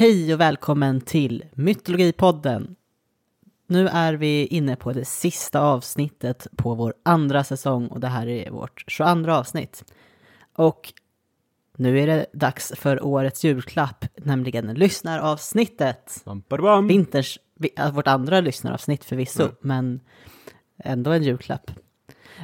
Hej och välkommen till Mytologipodden. Nu är vi inne på det sista avsnittet på vår andra säsong och det här är vårt 22 avsnitt. Och nu är det dags för årets julklapp, nämligen lyssnaravsnittet. Bam, bam, bam. Vinterns, vi- äh, vårt andra lyssnaravsnitt förvisso, Mm. men ändå en julklapp.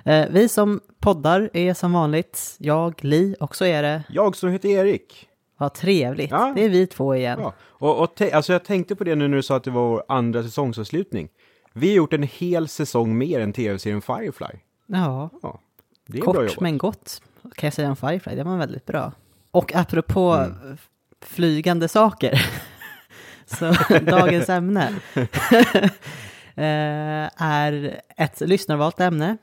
Eh, vi som poddar är som vanligt jag, Li, och så är det, Jag som heter Erik. Vad trevligt, Ja. det är vi två igen. Ja. Och, och alltså jag tänkte på det nu när du sa att det var vår andra säsongsavslutning. Vi har gjort en hel säsong mer än tv-serien Firefly. Ja, Ja, det är bra kort jobbat. men gott kan jag säga om Firefly, det var väldigt bra. Och apropå Mm. flygande saker, så dagens ämne eh, är ett lyssnarvalt ämne.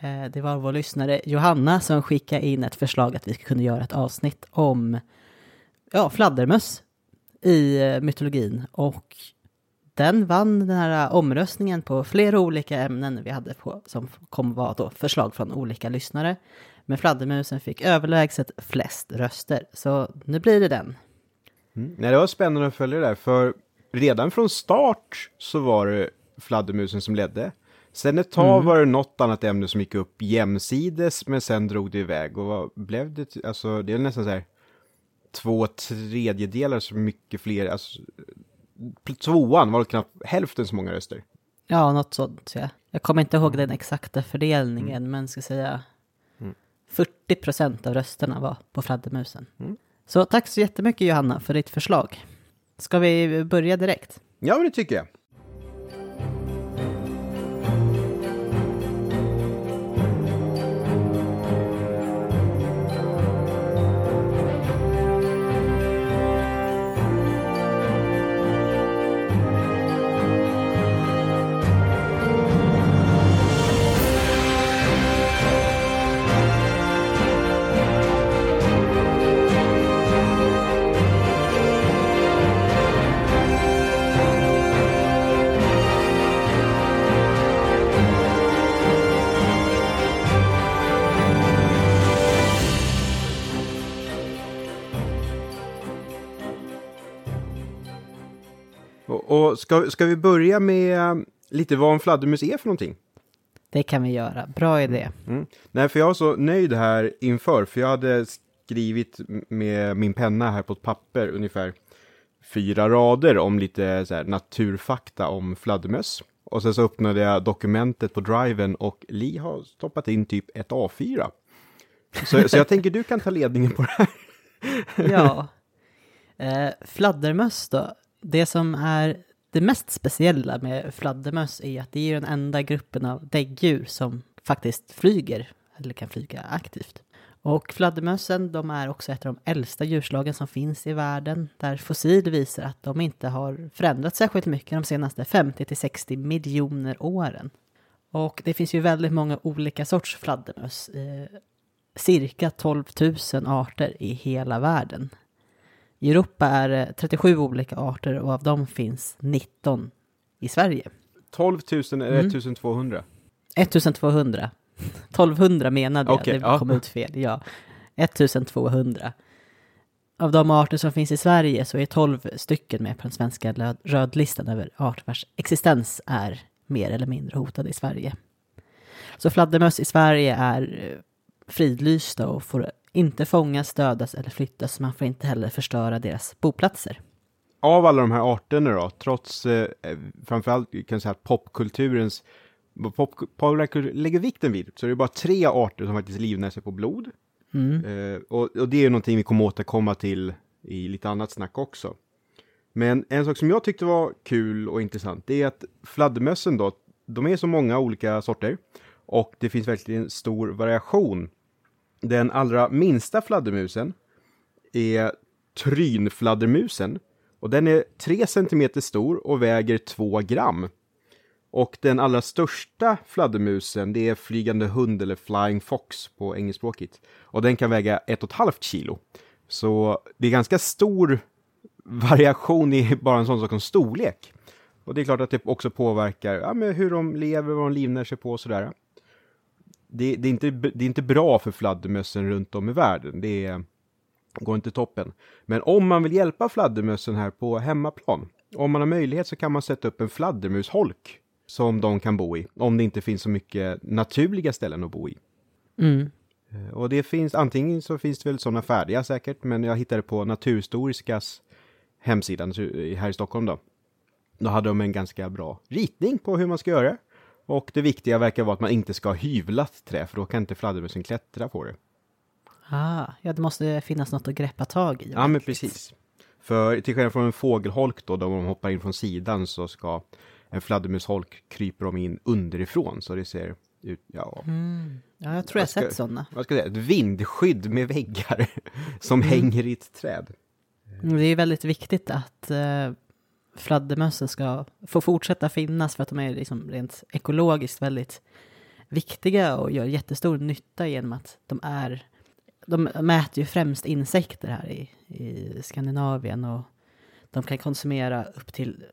Eh, Det var vår lyssnare Johanna som skickade in ett förslag att vi skulle kunna göra ett avsnitt om ja, fladdermöss i eh, mytologin. Och den vann den här omröstningen på flera olika ämnen vi hade på, som kom vara då förslag från olika lyssnare. Men fladdermusen fick överlägset flest röster, så nu blir det den. Mm. Nej, det var spännande att följa det där, för redan från start så var det fladdermusen som ledde. Sen ett tag Mm. var det något annat ämne som gick upp jämsides, men sen drog det iväg. Och vad blev det? Alltså, det är nästan så här två tredjedelar så mycket fler. Alltså, tvåan var knappt hälften så många röster. Ja, något sånt. Ja. Jag kommer inte ihåg den exakta fördelningen, men ska säga 40 procent av rösterna var på fladdermusen. Så tack så jättemycket Johanna för ditt förslag. Ska vi börja direkt? Ja, men det tycker jag. Och, ska, ska vi börja med eh, lite vad en fladdermus är för någonting? Det kan vi göra. Bra idé. Mm. Nej, för jag var så nöjd här inför, för jag hade skrivit med min penna här på ett papper ungefär fyra rader om lite så här, naturfakta om fladdermöss. Och sen så öppnade jag dokumentet på driven och Li har stoppat in typ ett A4. Så, så jag tänker du kan ta ledningen på det här. Ja. Eh, fladdermöss då. Det som är det mest speciella med fladdermöss är att det är den enda gruppen av däggdjur som faktiskt flyger, eller kan flyga aktivt. Och fladdermössen, de är också ett av de äldsta djurslagen som finns i världen, där fossil visar att de inte har förändrats särskilt mycket de senaste 50 till 60 miljoner åren. Och det finns ju väldigt många olika sorts fladdermöss. Eh, cirka 12 000 arter i hela världen. I Europa är det 37 olika arter och av dem finns 19 i Sverige. 12 000 eller Mm. 1200? 1200. 1200 menade jag, Okej, det ja. kom ut fel. Ja, 1200. Av de arter som finns i Sverige så är 12 stycken med på den svenska röd- rödlistan över arter vars existens är mer eller mindre hotad i Sverige. Så fladdermöss i Sverige är eh, fridlysta och får inte fångas, dödas eller flyttas. Man får inte heller förstöra deras boplatser. Av alla de här arterna då, trots eh, framförallt kan säga popkulturens pop, populärkultur lägger vikten vid, så är det bara tre arter som faktiskt livnär sig på blod. Mm. Eh, och, och det är ju någonting vi kommer återkomma till i lite annat snack också. Men en sak som jag tyckte var kul och intressant, det är att fladdermössen då, de är så många olika sorter och det finns verkligen stor variation. Den allra minsta fladdermusen är trynfladdermusen och den är 3 centimeter stor och väger 2 gram. Och den allra största fladdermusen, det är flygande hund eller flying fox på engelskspråkigt. Och den kan väga 1,5 kilo. Så det är ganska stor variation i bara en sån sak som storlek. Och det är klart att det också påverkar ja, hur de lever, vad de livnär sig på och sådär. Det, det, är inte, det är inte bra för fladdermössen runt om i världen. Det är, går inte toppen. Men om man vill hjälpa fladdermössen här på hemmaplan, om man har möjlighet så kan man sätta upp en fladdermusholk som de kan bo i, om det inte finns så mycket naturliga ställen att bo i. Mm. Eh, Och det finns, antingen så finns det väl sådana färdiga säkert, men jag hittade på Naturhistoriskas hemsida här i Stockholm då. Då hade de en ganska bra ritning på hur man ska göra. Och det viktiga verkar vara att man inte ska ha hyvlat trä, för då kan inte fladdermössen klättra på det. Ah, ja, det måste finnas något att greppa tag i. Ja, men precis. För till skillnad från en fågelholk då, där de hoppar in från sidan, så ska en fladdermusholk kryper de in underifrån, så det ser ut, ja, Mm. Ja, jag tror jag Jag ska- sett sådana. vad ska jag säga, ett vindskydd med väggar som hänger i ett träd. Mm, Det är väldigt viktigt att eh, fladdermössen ska få fortsätta finnas för att de är liksom rent ekologiskt väldigt viktiga och gör jättestor nytta genom att de är de mäter ju främst insekter här i, i Skandinavien och de kan konsumera upp till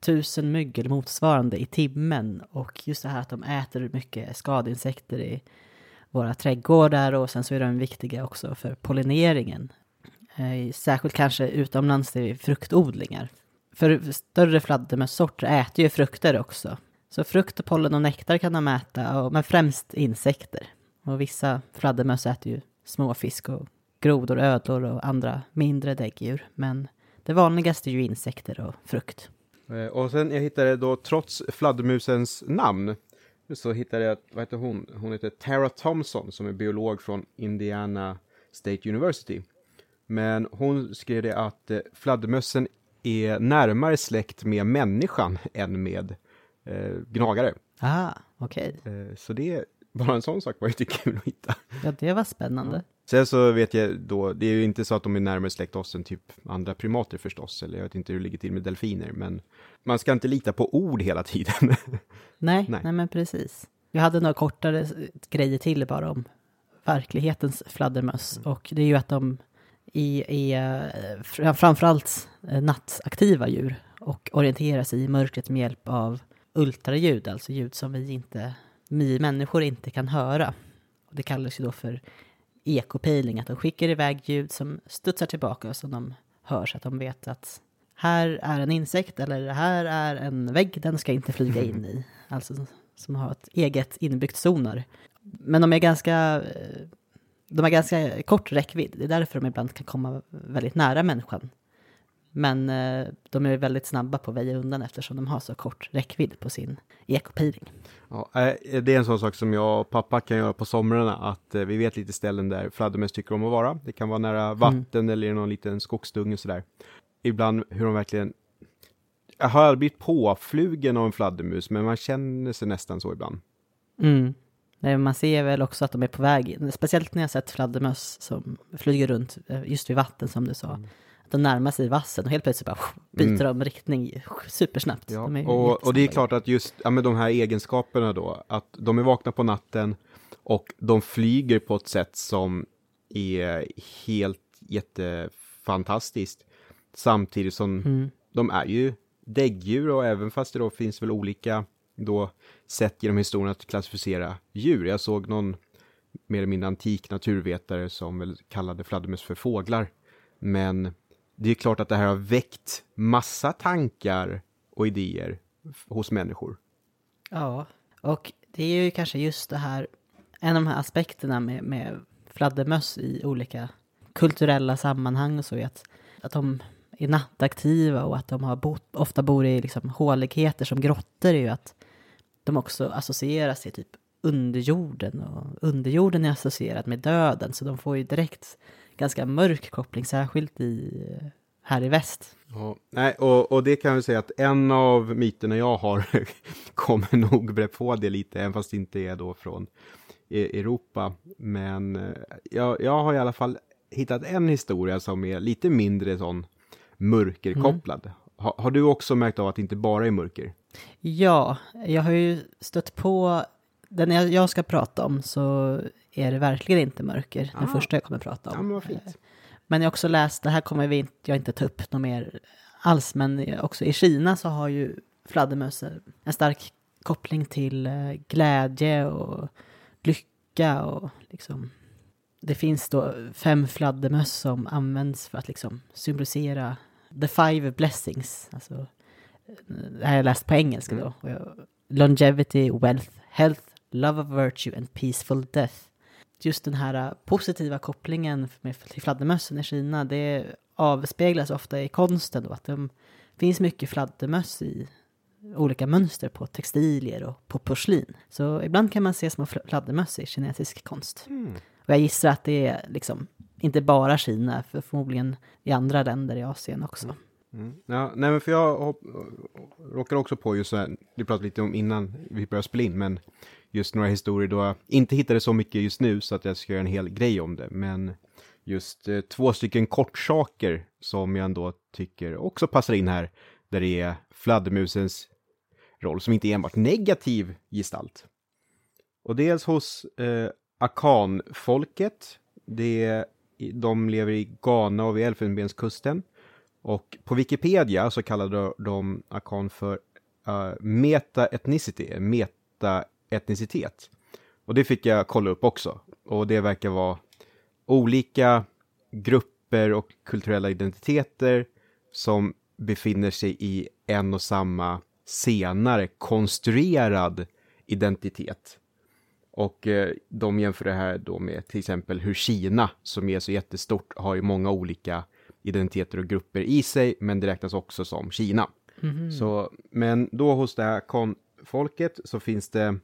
tusen mygg eller motsvarande i timmen och just det här att de äter mycket skadeinsekter i våra trädgårdar och sen så är de viktiga också för pollineringen. Eh, särskilt kanske utomlands i fruktodlingar. För större fladdermössorter äter ju frukter också. Så frukt, och pollen och nektar kan de äta, men främst insekter. Och vissa fladdermöss äter ju småfisk och grodor, ödlor och andra mindre däggdjur. Men det vanligaste är ju insekter och frukt. Eh, och sen jag hittade då, trots fladdermusens namn, så hittade jag, vad heter hon? Hon heter Tara Thompson som är biolog från Indiana State University. Men hon skrev det att eh, fladdermössen är närmare släkt med människan än med eh, gnagare. Ah, okej. Eh, så det är bara en sån sak var lite kul att hitta. Ja, det var spännande. Sen så vet jag då, det är ju inte så att de är närmare släkt oss än typ andra primater förstås, eller jag vet inte hur det ligger till med delfiner, men man ska inte lita på ord hela tiden. Nej, Nej. nej, men precis. Vi hade några kortare grejer till bara om verklighetens fladdermöss. Och det är ju att de är, är fram- framförallt eh, nattaktiva djur och orienterar sig i mörkret med hjälp av ultraljud, alltså ljud som vi inte, vi människor inte kan höra. Och det kallas ju då för ekopejling, att de skickar iväg ljud som studsar tillbaka och som de hör så att de vet att här är en insekt eller här är en vägg, den ska inte flyga in i. Alltså som har ett eget inbyggt sonar. Men de är ganska, eh, de har ganska kort räckvidd. Det är därför de ibland kan komma väldigt nära människan. Men eh, de är väldigt snabba på att väja undan eftersom de har så kort räckvidd på sin ekopejling. Ja, eh, det är en sån sak som jag och pappa kan göra på somrarna, att eh, vi vet lite ställen där fladdermöss tycker om att vara. Det kan vara nära vatten eller i någon liten skogsdunge sådär. Ibland hur de verkligen... Jag har aldrig blivit påflugen av en fladdermus, men man känner sig nästan så ibland. Mm. Man ser väl också att de är på väg. Speciellt när jag sett fladdermöss som flyger runt eh, just vid vatten som du sa. Att de närmar sig vassen och helt plötsligt bara byter de riktning supersnabbt. Ja, De och, och det är klart att just ja, med de här egenskaperna då, att de är vakna på natten och de flyger på ett sätt som är helt jättefantastiskt. Samtidigt som Mm. de är ju däggdjur och även fast det då finns väl olika då sätt genom historien att klassificera djur. Jag såg någon mer eller mindre antik naturvetare som väl kallade fladdermöss för fåglar. Men det är klart att det här har väckt massa tankar och idéer hos människor. Ja, och det är ju kanske just det här, en av de här aspekterna med, med fladdermöss i olika kulturella sammanhang och så är att, att de är nattaktiva och att de har bott, ofta bor i liksom håligheter som grottor är ju att de också associeras till typ underjorden och underjorden är associerad med döden så de får ju direkt ganska mörk koppling, särskilt i, här i väst. Ja, nej, och, och det kan jag säga att en av myterna jag har kommer nog bre på det lite, även fast det inte är då från E- Europa. Men eh, jag, jag har i alla fall hittat en historia som är lite mindre sån mörkerkopplad. Ha, har du också märkt av att det inte bara är mörker? Ja, jag har ju stött på den jag, ska prata om så är det verkligen inte mörker, den Ah. första jag kommer prata om. Ja, men vad fint. Men jag har också läst, det här kommer vi inte, jag inte ta upp något mer alls, men också i Kina så har ju fladdermöss en stark koppling till eh, glädje och lycka och liksom det finns då fem fladdermöss som används för att liksom symbolisera the five blessings. Alltså, det här har jag läst på engelska då. Longevity, wealth, health, love of virtue and peaceful death. Just den här positiva kopplingen med, till fladdermössen i Kina, det avspeglas ofta i konsten då, att det finns mycket fladdermöss i olika mönster på textilier och på porslin. Så ibland kan man se små fladdermöss i kinesisk konst. Mm. Och jag gissar att det är liksom inte bara Kina, för förmodligen i andra länder i Asien också. Mm. Mm. Ja, nej men för jag råkar också på just så här, vi pratade lite om innan vi började spela in, men just några historier då jag inte hittade så mycket just nu så att jag ska göra en hel grej om det, men just eh, två stycken kortsaker som jag ändå tycker också passar in här, där det är fladdermusens roll som inte är enbart negativ gestalt. Och dels hos eh, Akan-folket, är, de lever i Ghana och vid Elfenbenskusten. Och på Wikipedia så kallade de Akan för uh, meta-ethnicity, meta-etnicitet. Och det fick jag kolla upp också. Och det verkar vara olika grupper och kulturella identiteter som befinner sig i en och samma senare konstruerad identitet. Och eh, de jämför det här då med till exempel hur Kina, som är så jättestort, har ju många olika identiteter och grupper i sig, men det räknas också som Kina. Mm. Så, men då hos det här konfolket så finns det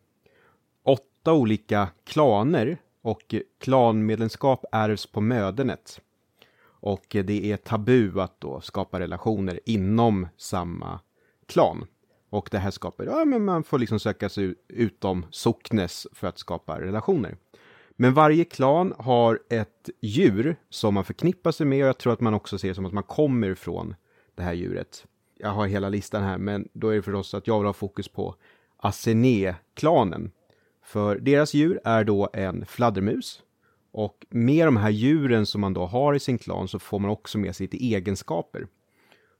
åtta olika klaner och klanmedlemskap ärvs på mödernet. Och det är tabu att då skapa relationer inom samma klan. Och det här skapar, ja men man får liksom söka sig utom socknes för att skapa relationer. Men varje klan har ett djur som man förknippar sig med och jag tror att man också ser det som att man kommer från det här djuret. Jag har hela listan här, men då är det förstås att jag vill ha fokus på Asene-klanen. För deras djur är då en fladdermus. Och med de här djuren som man då har i sin klan så får man också med sig lite egenskaper.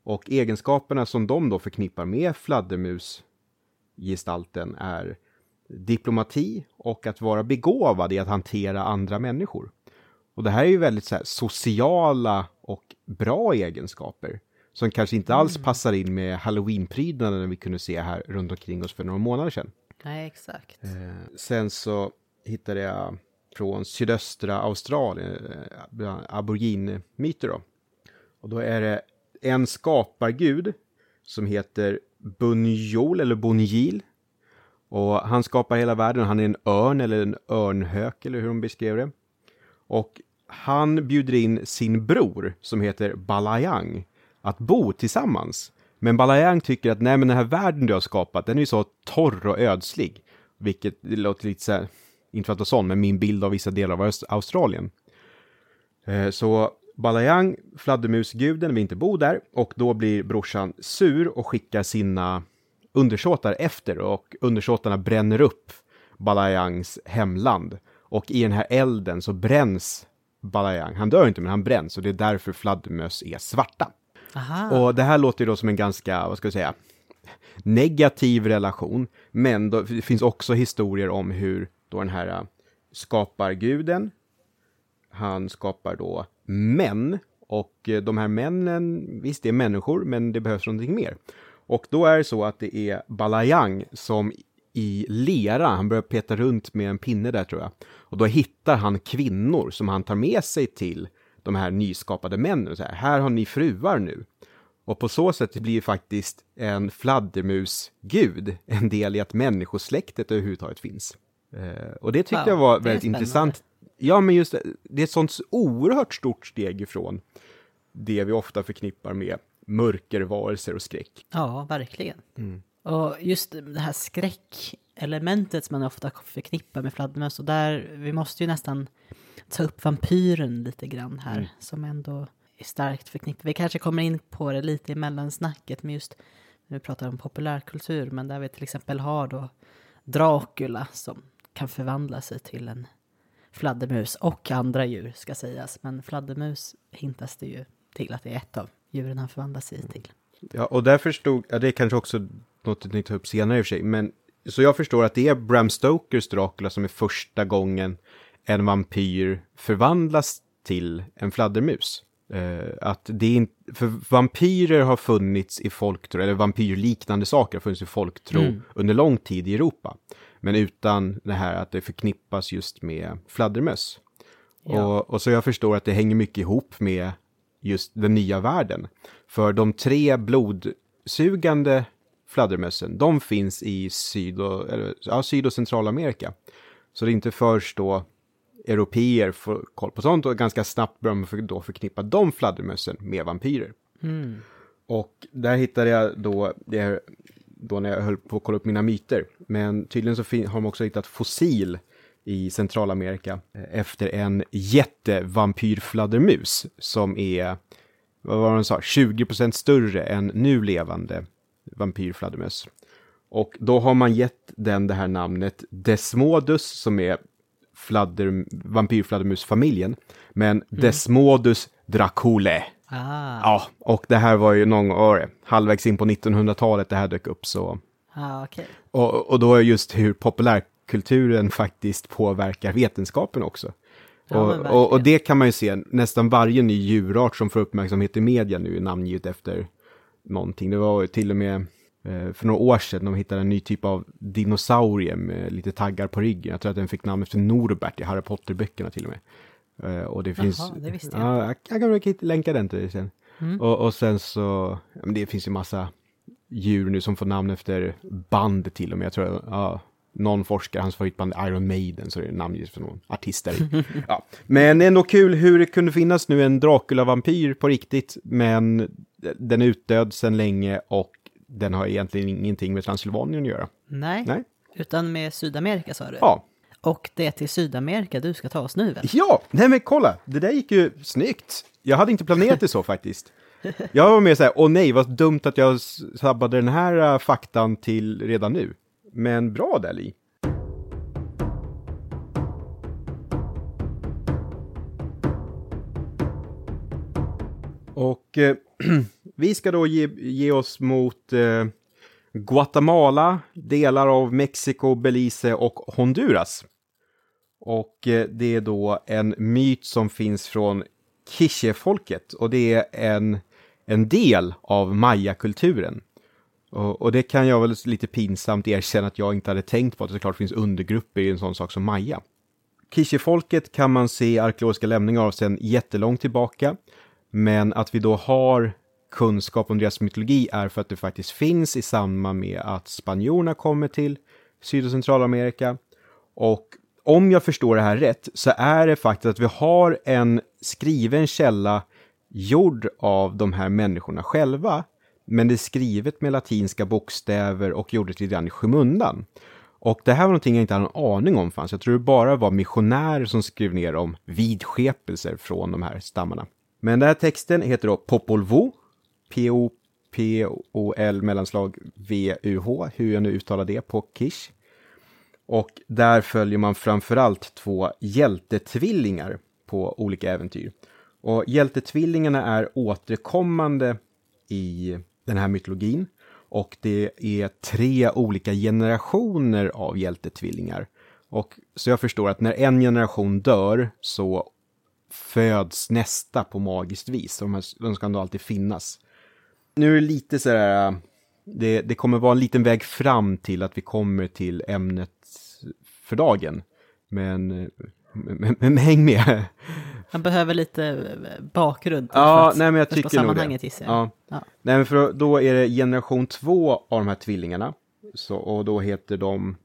Och egenskaperna som de då förknippar med fladdermusgestalten är diplomati och att vara begåvad i att hantera andra människor. Och det här är ju väldigt så här, sociala och bra egenskaper som kanske inte alls mm. passar in med halloweenprydnaden vi kunde se här runt omkring oss för några månader sedan. Nej, exakt. Eh, sen så hittade jag från sydöstra Australien, eh, aboriginmyter då. Och då är det en skapargud som heter Bunjol eller Bunjil. Och han skapar hela världen, han är en örn eller en örnhök eller hur de beskrev det. Och han bjuder in sin bror som heter Balayang att bo tillsammans. Men Balayang tycker att nej men den här världen du har skapat den är ju så torr och ödslig. Vilket låter lite så här, inte för att vara sån, men min bild av vissa delar av Australien. Eh, så Balayang, fladdermusguden, vill inte bo där och då blir brorsan sur och skickar sina undersåtar efter och undersåtarna bränner upp Balayangs hemland. Och i den här elden så bränns Balayang. Han dör inte men han bränns och det är därför fladdermöss är svarta. Aha. Och det här låter ju då som en ganska, vad ska jag säga, negativ relation. Men då, det finns också historier om hur då den här äh, skaparguden, han skapar då män och äh, de här männen, visst det är människor, men det behövs någonting mer. Och då är det så att det är Balayang som i lera, han börjar peta runt med en pinne där tror jag. Och då hittar han kvinnor som han tar med sig till de här nyskapade männen. Så här, här har ni fruar nu. Och på så sätt blir faktiskt en fladdermusgud en del i att människosläktet överhuvudtaget finns. Eh, och det tyckte wow, jag var väldigt intressant. Ja, men just det, det är ett sånt oerhört stort steg ifrån det vi ofta förknippar med mörkervarelser och skräck. Ja, verkligen. Mm. Och just det här skräckelementet som man ofta förknippar med fladdermöss, och där, vi måste ju nästan ta upp vampyren lite grann här, mm. som ändå är starkt förknippat. Vi kanske kommer in på det lite i mellansnacket, men just nu pratar vi om populärkultur, men där vi till exempel har då Dracula som kan förvandla sig till en fladdermus och andra djur ska sägas. Men fladdermus hintas det ju till att det är ett av djuren han förvandlar sig till. Ja, och där förstod, ja det är kanske också något ni tar upp senare i och för sig, men så jag förstår att det är Bram Stokers Dracula som är första gången en vampyr förvandlas till en fladdermus. Eh, att det är inte, för vampyrer har funnits i folktro, eller vampyrliknande saker har funnits i folktro Mm. under lång tid i Europa. Men utan det här att det förknippas just med fladdermöss. Ja. Och, och så jag förstår att det hänger mycket ihop med just den nya världen. För de tre blodsugande fladdermössen, de finns i syd och, eller, ja, syd och centralamerika. Så det är inte först då europeer får koll på sånt och ganska snabbt börjar man för, då förknippa de fladdermössen med vampyrer. Mm. Och där hittade jag då, det här, då när jag höll på att kolla upp mina myter. Men tydligen så har de också hittat fossil i Centralamerika eh, efter en jättevampyrfladdermus som är, vad var det de sa, 20% större än nu levande vampyrfladdermöss. Och då har man gett den det här namnet Desmodus som är fladder, vampyrfladdermusfamiljen. Men Desmodus draculae. Ah, Ja, och det här var ju någon år, halvvägs in på 1900-talet det här dök upp så. ah okej. Och, och då är just hur populärkulturen faktiskt påverkar vetenskapen också. Ja, och, och, och det kan man ju se, nästan varje ny djurart som får uppmärksamhet i media nu är namngivet efter någonting. Det var till och med eh, för några år sedan de hittade en ny typ av dinosaurie med lite taggar på ryggen. Jag tror att den fick namn efter Norbert i Harry Potter-böckerna till och med. Eh, och det finns... det visste jag ja, jag, jag kan väl länka den till dig sen. Mm. Och, och sen så, det finns ju massa djur nu som får namn efter band till och med. Jag tror, ja, någon forskare, hans favoritband Iron Maiden, så det är namngivet för någon artister. ja. Men ändå kul hur det kunde finnas nu en Dracula-vampyr på riktigt, men den är utdöd sedan länge och den har egentligen ingenting med Transylvanien att göra. Nej. Nej. utan med Sydamerika sa du? Ja, Och det är till Sydamerika du ska ta oss nu väl? Ja, nej men kolla, det där gick ju snyggt. Jag hade inte planerat det så faktiskt. Jag var mer så här, åh nej, vad dumt att jag sabbade den här uh, faktan till redan nu. Men bra där, Li. Och eh, vi ska då ge, ge oss mot eh, Guatemala, delar av Mexiko, Belize och Honduras. Och eh, det är då en myt som finns från Quiche-folket och det är en, en del av Maya-kulturen. Och, och det kan jag väl lite pinsamt erkänna att jag inte hade tänkt på att det såklart finns undergrupper i en sån sak som Maya. Kishifolket kan man se arkeologiska lämningar av sedan jättelångt tillbaka. Men att vi då har kunskap om deras mytologi är för att det faktiskt finns i samband med att spanjorerna kommer till Syd och Centralamerika. Och om jag förstår det här rätt så är det faktiskt att vi har en skriven källa gjord av de här människorna själva. Men det är skrivet med latinska bokstäver och gjordes lite grann i skymundan. Och det här var någonting jag inte hade en aning om fanns. Jag tror det bara var missionärer som skrev ner om vidskepelser från de här stammarna. Men den här texten heter då Popol Vuh, P-O-P-O-L mellanslag V-U-H, hur jag nu uttalar det på Kish. Och där följer man framförallt två hjältetvillingar på olika äventyr. Och hjältetvillingarna är återkommande i den här mytologin. Och det är tre olika generationer av hjältetvillingar. Och så jag förstår att när en generation dör så föds nästa på magiskt vis. Så de, här, de ska ändå alltid finnas. Nu är det lite så här, äh, det, det kommer vara en liten väg fram till att vi kommer till ämnet för dagen. Men, äh, men, men häng med. Man behöver lite eh, bakgrund Ja, för nej, men jag tycker sammanhanget gissar. Ja. Ja. Nej, men för då är det generation två av de här tvillingarna. Så, och då heter de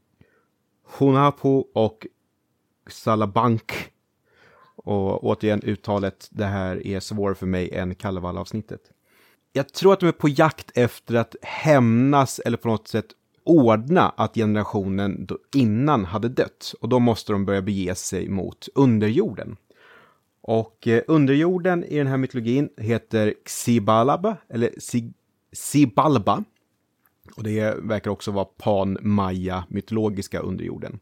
Hunapo och Salabank. Och återigen uttalet, det här är svårare för mig än Kalevala-avsnittet. Jag tror att de är på jakt efter att hämnas eller på något sätt ordna att generationen innan hade dött. Och då måste de börja bege sig mot underjorden. Och eh, underjorden i den här mytologin heter Xibalaba, eller Xibalba. Sibalba. Och det verkar också vara pan-maya mytologiska underjorden.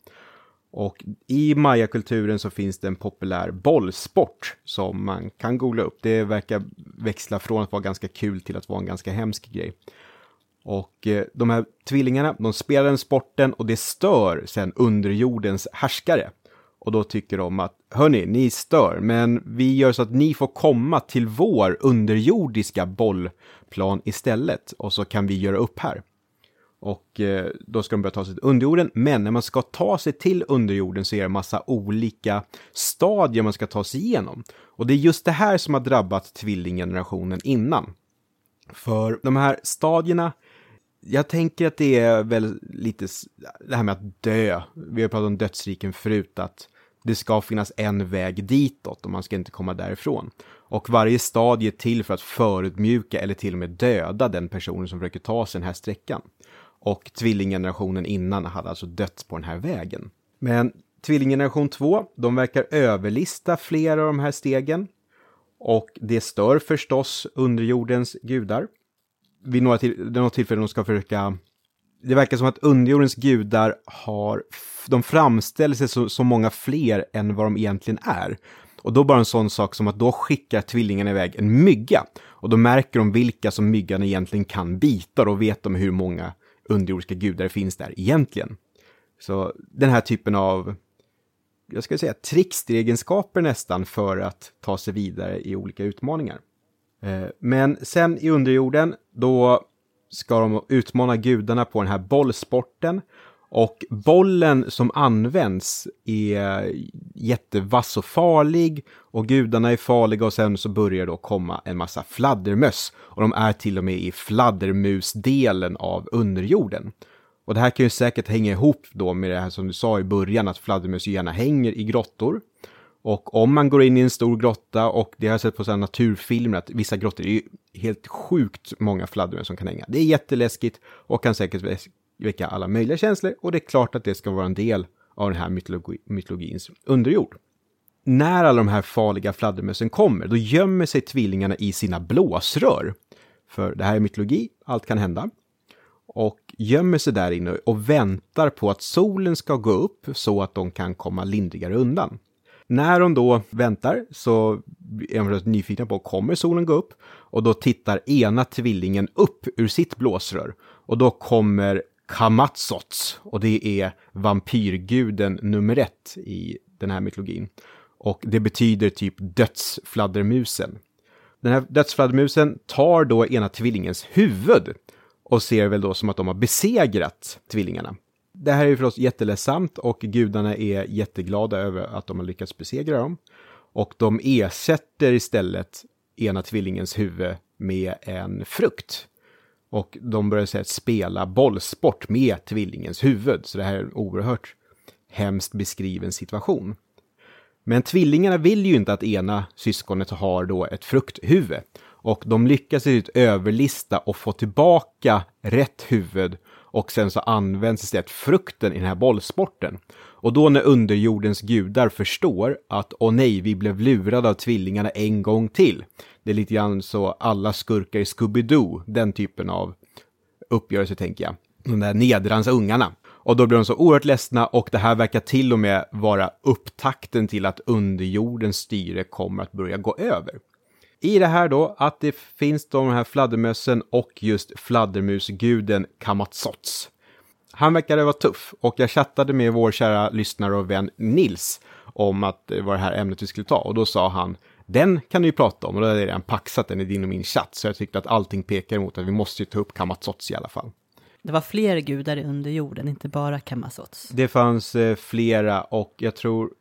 Och i mayakulturen så finns det en populär bollsport som man kan googla upp. Det verkar växla från att vara ganska kul till att vara en ganska hemsk grej. Och eh, de här tvillingarna, de spelar den sporten och det stör sen underjordens härskare. Och då tycker de att, hörni, ni stör, men vi gör så att ni får komma till vår underjordiska bollplan istället. Och så kan vi göra upp här. Och eh, då ska de börja ta sig till underjorden. Men när man ska ta sig till underjorden så är det en massa olika stadier man ska ta sig igenom. Och det är just det här som har drabbat tvillinggenerationen innan. För de här stadierna, jag tänker att det är väl lite det här med att dö. Vi har pratat om dödsriken förut, att det ska finnas en väg ditåt och man ska inte komma därifrån. Och varje stadie är till för att förutmjuka eller till och med döda den personen som försöker ta sig den här sträckan. Och tvillinggenerationen innan hade alltså dött på den här vägen. Men tvillinggeneration 2, de verkar överlista flera av de här stegen. Och det stör förstås underjordens gudar. Vid några, till, något tillfällen de ska försöka... Det verkar som att underjordens gudar har... De framställer sig så, så många fler än vad de egentligen är. Och då bara en sån sak som att då skickar tvillingarna iväg en mygga. Och då märker de vilka som myggan egentligen kan bita. Då vet de hur många underjordiska gudar det finns där egentligen. Så den här typen av, jag ska säga trickstegenskaper nästan för att ta sig vidare i olika utmaningar. Eh, men sen i underjorden, då ska de utmana gudarna på den här bollsporten. Och bollen som används är jättevass och farlig och gudarna är farliga och sen så börjar då komma en massa fladdermöss. Och de är till och med i fladdermusdelen av underjorden. Och det här kan ju säkert hänga ihop då med det här som du sa i början att fladdermöss gärna hänger i grottor. Och om man går in i en stor grotta och det har jag sett på sådana naturfilmer att vissa grottor är ju helt sjukt många fladdermöss som kan hänga. Det är jätteläskigt och kan säkert väcka alla möjliga känslor och det är klart att det ska vara en del av den här mytologi, mytologins underjord. När alla de här farliga fladdermössen kommer, då gömmer sig tvillingarna i sina blåsrör. För det här är mytologi, allt kan hända. Och gömmer sig där inne och väntar på att solen ska gå upp så att de kan komma lindrigare undan. När de då väntar så är de nyfikna på, kommer solen gå upp? Och då tittar ena tvillingen upp ur sitt blåsrör. Och då kommer Kamatsots och det är vampyrguden nummer ett i den här mytologin. Och det betyder typ dödsfladdermusen. Den här dödsfladdermusen tar då ena tvillingens huvud och ser väl då som att de har besegrat tvillingarna. Det här är ju förstås jätteledsamt och gudarna är jätteglada över att de har lyckats besegra dem. Och de ersätter istället ena tvillingens huvud med en frukt. Och de börjar säga, spela bollsport med tvillingens huvud. Så det här är en oerhört hemskt beskriven situation. Men tvillingarna vill ju inte att ena syskonet har då ett frukthuvud. Och de lyckas överlista och få tillbaka rätt huvud och sen så används istället frukten i den här bollsporten. Och då när underjordens gudar förstår att åh nej, vi blev lurade av tvillingarna en gång till. Det är lite grann så alla skurkar i Scooby-Doo, den typen av uppgörelse tänker jag. De där nedrans ungarna. Och då blir de så oerhört ledsna och det här verkar till och med vara upptakten till att underjordens styre kommer att börja gå över. I det här då att det finns de här fladdermössen och just fladdermusguden Kamatsots. Han verkade vara tuff och jag chattade med vår kära lyssnare och vän Nils om att det var det här ämnet vi skulle ta och då sa han den kan du ju prata om och då hade jag redan paxat den i din och min chatt så jag tyckte att allting pekar emot att vi måste ta upp Kamatsots i alla fall. Det var fler gudar under jorden, inte bara Kamasots. Det fanns eh, flera och jag tror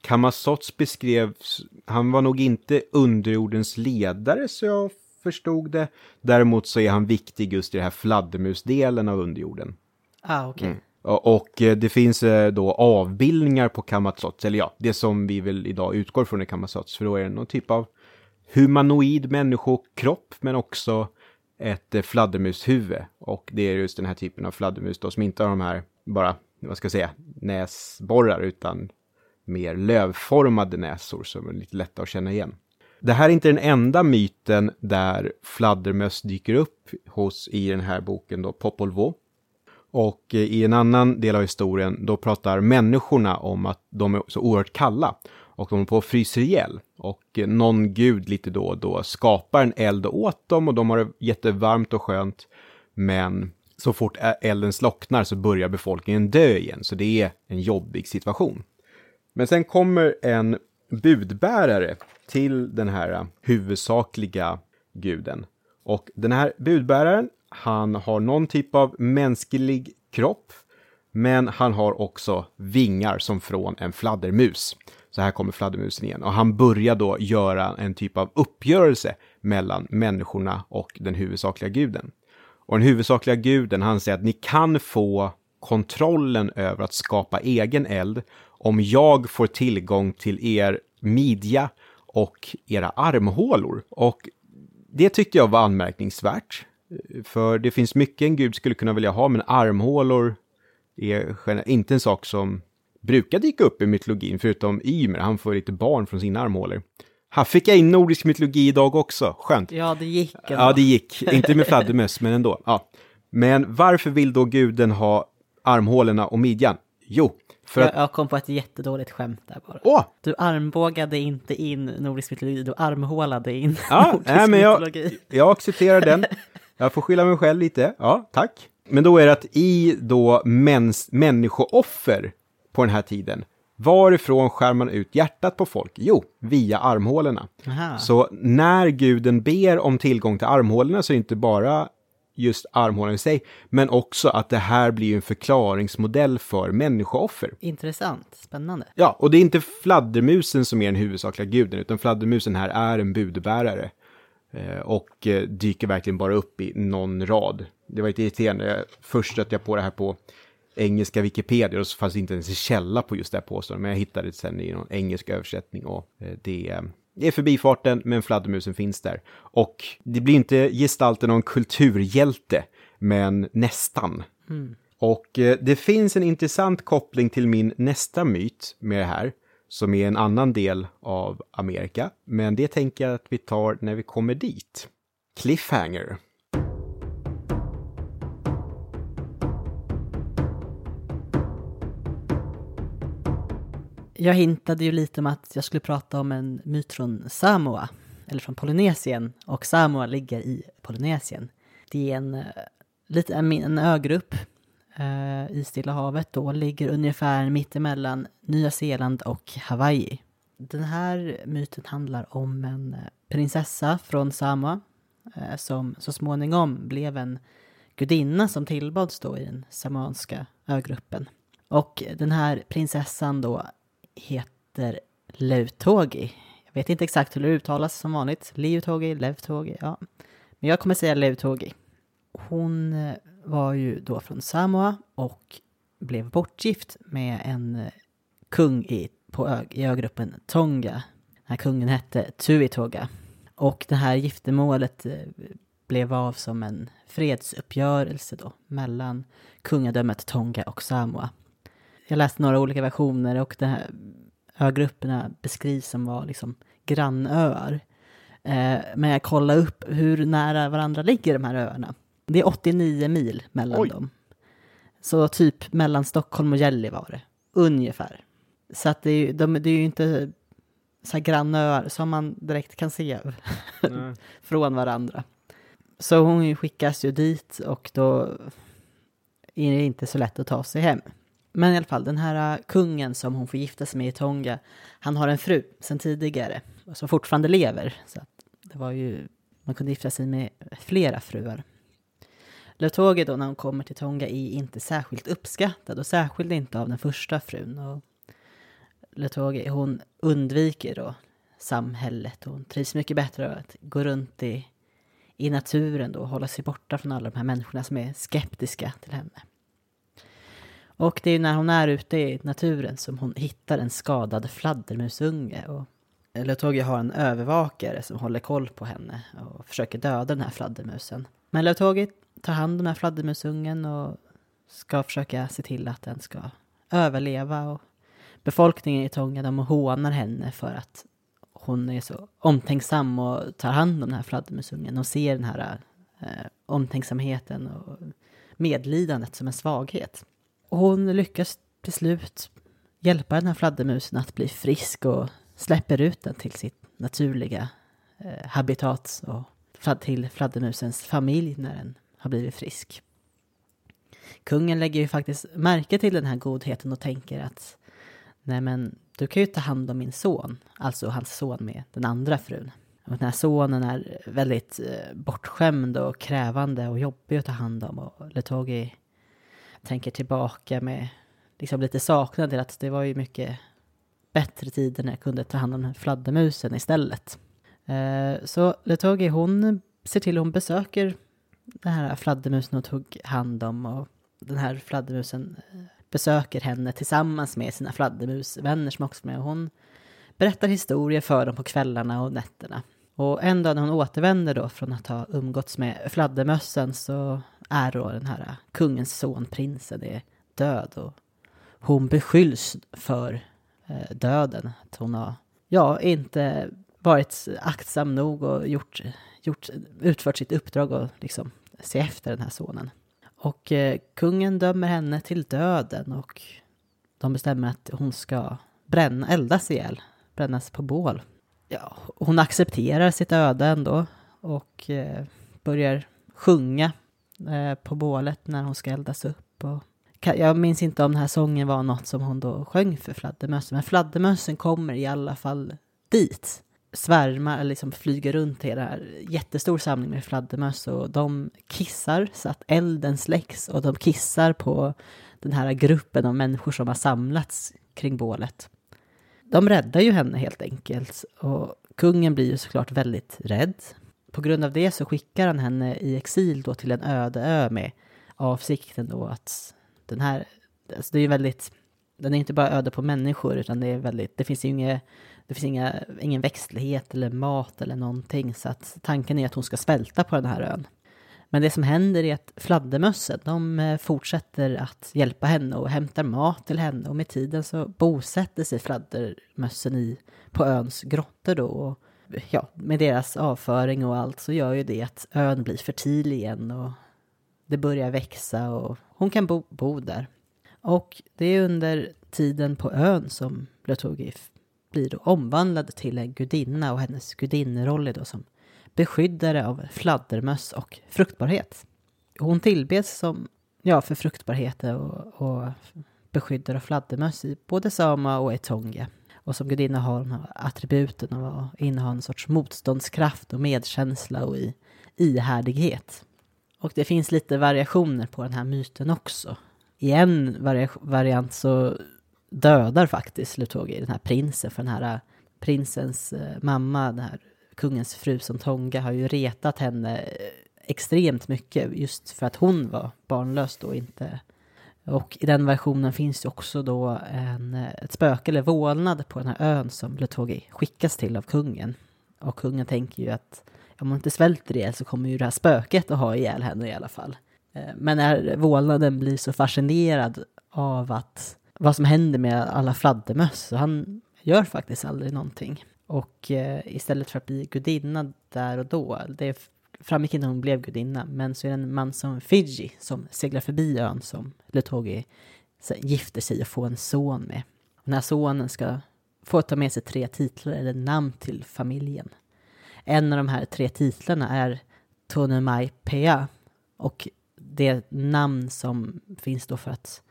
Kamasots beskrevs, han var nog inte underjordens ledare så jag förstod det. Däremot så är han viktig just i den här fladdermusdelen av underjorden. Ah, okej. Okay. Mm. Och, eh, det finns eh, då avbildningar på Kamazots, eller ja, det som vi väl idag utgår från är Kamazots, för då är det någon typ av humanoid människokropp, men också ett eh, fladdermushuvud. Och det är just den här typen av fladdermus då som inte har de här, bara, vad ska jag säga, näsborrar, utan mer lövformade näsor som är lite lätta att känna igen. Det här är inte den enda myten där fladdermöss dyker upp hos i den här boken då, Popol Vuh. Och eh, i en annan del av historien, då pratar människorna om att de är så oerhört kalla och de är på att frysa ihjäl. Och eh, någon gud lite då och då skapar en eld åt dem och de har det jättevarmt och skönt. Men så fort elden slocknar så börjar befolkningen dö igen, så det är en jobbig situation. Men sen kommer en budbärare till den här huvudsakliga guden. Och den här budbäraren, han har någon typ av mänsklig kropp, men han har också vingar som från en fladdermus. Så här kommer fladdermusen igen. Och han börjar då göra en typ av uppgörelse mellan människorna och den huvudsakliga guden. Och den huvudsakliga guden, han säger att ni kan få kontrollen över att skapa egen eld om jag får tillgång till er midja och era armhålor. Och det tyckte jag var anmärkningsvärt. För det finns mycket en gud skulle kunna vilja ha, men armhålor är inte en sak som brukar dyka upp i mytologin, förutom Ymer, han får lite barn från sina armhålor. Här fick jag in nordisk mytologi idag också, skönt. Ja, det gick. Ändå. Ja, det gick. Inte med fladdermöss, men ändå. Ja. Men varför vill då guden ha armhålorna och midjan? Jo, för jag, att... jag kom på ett jättedåligt skämt där bara. Åh! Du armbågade inte in nordisk mytologi, du armhålade in Ja, nordisk nej, men jag, mytologi. jag accepterar den. Jag får skylla mig själv lite. Ja, tack. Men då är det att i då mäns, människooffer på den här tiden, varifrån skär man ut hjärtat på folk? Jo, via armhålorna. Aha. Så när guden ber om tillgång till armhålorna så är det inte bara just armhålorna i sig, men också att det här blir en förklaringsmodell för människooffer. Intressant, spännande. Ja, och det är inte fladdermusen som är den huvudsakliga guden, utan fladdermusen här är en budbärare. Eh, och eh, dyker verkligen bara upp i någon rad. Det var lite irriterande. Först stötte jag på det här på engelska Wikipedia och så fanns det inte ens en källa på just det här påståendet. Men jag hittade det sen i någon engelsk översättning och eh, det, det är förbifarten, men fladdermusen finns där. Och det blir inte gestalten någon kulturhjälte, men nästan. Och eh, det finns en intressant koppling till min nästa myt med det här, som är en annan del av Amerika. Men det tänker jag att vi tar när vi kommer dit. Cliffhanger. Jag hintade ju lite om att jag skulle prata om en myt från Samoa, eller från Polynesien, och Samoa ligger i Polynesien. Det är en, eh, lite, en, en ögrupp eh, i Stilla havet då, ligger ungefär mittemellan Nya Zeeland och Hawaii. Den här myten handlar om en eh, prinsessa från Samoa eh, som så småningom blev en gudinna som tillbads då i den samoanska ögruppen. Och den här prinsessan då heter Leutogi. Jag vet inte exakt hur det uttalas som vanligt. Leutogi, Leutogi, ja. Men jag kommer säga Leutogi. Hon eh, var ju då från Samoa och blev bortgift med en eh, kung i, på ö, i ögruppen Tonga. Den här kungen hette Tuitoga. Och det här giftermålet eh, blev av som en fredsuppgörelse då mellan kungadömet Tonga och Samoa. Jag läste några olika versioner och de här ögrupperna beskrivs som var liksom grannöar. Eh, men jag kollade upp hur nära varandra ligger de här öarna. Det är 89 mil mellan Oj. dem. Så typ mellan Stockholm och Gällivare, ungefär. Så att det är de, det är ju inte så här grannöar som man direkt kan se från varandra. Så hon skickas ju dit och då är det inte så lätt att ta sig hem. Men i alla fall, den här äh, kungen som hon får gifta sig med i Tonga, han har en fru sen tidigare som fortfarande lever. Så att det var ju, man kunde gifta sig med flera fruar. Lutoge då när hon kommer till Tonga är inte särskilt uppskattad och särskilt inte av den första frun. Och Leutoge, hon undviker då samhället och hon trivs mycket bättre av att gå runt i, i naturen då och hålla sig borta från alla de här människorna som är skeptiska till henne. Och det är när hon är ute i naturen som hon hittar en skadad fladdermusunge. Och Leutogi har en övervakare som håller koll på henne och försöker döda den här fladdermusen. Men Lövtåge tar hand om den här fladdermusungen och ska försöka se till att den ska överleva. Och befolkningen i Tonga de hånar henne för att hon är så omtänksam och tar hand om den här fladdermusungen De ser den här eh, omtänksamheten och medlidandet som en svaghet. Och hon lyckas till slut hjälpa den här fladdermusen att bli frisk och släpper ut den till sitt naturliga eh, habitat och till fladdermusens familj när den har blivit frisk. Kungen lägger ju faktiskt märke till den här godheten och tänker att nej men du kan ju ta hand om min son, alltså hans son med den andra frun. Och den här sonen är väldigt eh, bortskämd och krävande och jobbig att ta hand om. Och Letogi tänker tillbaka med liksom lite saknad till att det var ju mycket bättre tider när jag kunde ta hand om den här fladdermusen istället. Eh, så Letogi hon ser till att hon besöker den här fladdermusen hon tog hand om och den här fladdermusen eh, besöker henne tillsammans med sina fladdermusvänner som också är med. Och hon berättar historier för dem på kvällarna och nätterna. Och en dag när hon återvänder då från att ha umgåtts med fladdermössen så är då den här äh, kungens son, prinsen, är död och hon beskylls för äh, döden. Att hon har, ja, inte varit aktsam nog och gjort, gjort, utfört sitt uppdrag och liksom se efter den här sonen. Och eh, kungen dömer henne till döden och de bestämmer att hon ska bränna, eldas ihjäl, brännas på bål. Ja, hon accepterar sitt öde ändå och eh, börjar sjunga eh, på bålet när hon ska eldas upp. Och, jag minns inte om den här sången var något som hon då sjöng för fladdermössen, men fladdermössen kommer i alla fall dit svärmar, eller liksom flyger runt i det här jättestor samling med fladdermöss och de kissar så att elden släcks och de kissar på den här gruppen av människor som har samlats kring bålet. De räddar ju henne helt enkelt och kungen blir ju såklart väldigt rädd. På grund av det så skickar han henne i exil då till en öde ö med avsikten då att den här, alltså det är ju väldigt, den är inte bara öde på människor utan det är väldigt, det finns ju inga, det finns inga, ingen växtlighet eller mat eller någonting så att tanken är att hon ska svälta på den här ön. Men det som händer är att fladdermössen, de eh, fortsätter att hjälpa henne och hämtar mat till henne och med tiden så bosätter sig fladdermössen i, på öns grottor då. Och ja, med deras avföring och allt så gör ju det att ön blir fertil igen och det börjar växa och hon kan bo, bo där. Och det är under tiden på ön som Blötogif blir då omvandlad till en gudinna och hennes gudinneroll är då som beskyddare av fladdermöss och fruktbarhet. Hon tillbes som, ja, för fruktbarhet och, och beskyddare av fladdermöss i både Sama och Etonga. Och som gudinna har hon attributen av att inneha en sorts motståndskraft och medkänsla och i, ihärdighet. Och det finns lite variationer på den här myten också. I en vari variant så dödar faktiskt Lutogi den här prinsen, för den här äh, prinsens äh, mamma, den här kungens fru som Tonga, har ju retat henne äh, extremt mycket just för att hon var barnlös då inte. Och i den versionen finns det också då en, ett spöke eller vålnad på den här ön som Lutogi skickas till av kungen. Och kungen tänker ju att om hon inte svälter ihjäl så kommer ju det här spöket att ha ihjäl henne i alla fall. Eh, men när vålnaden blir så fascinerad av att vad som händer med alla fladdermöss. Så han gör faktiskt aldrig någonting. Och eh, istället för att bli gudinna där och då, det framgick inte hon blev gudinna, men så är det en man som Fiji som seglar förbi ön som Letogi gifter sig och får en son med. Och den här sonen ska få ta med sig tre titlar eller namn till familjen. En av de här tre titlarna är Tonemai Pea och det namn som finns då för att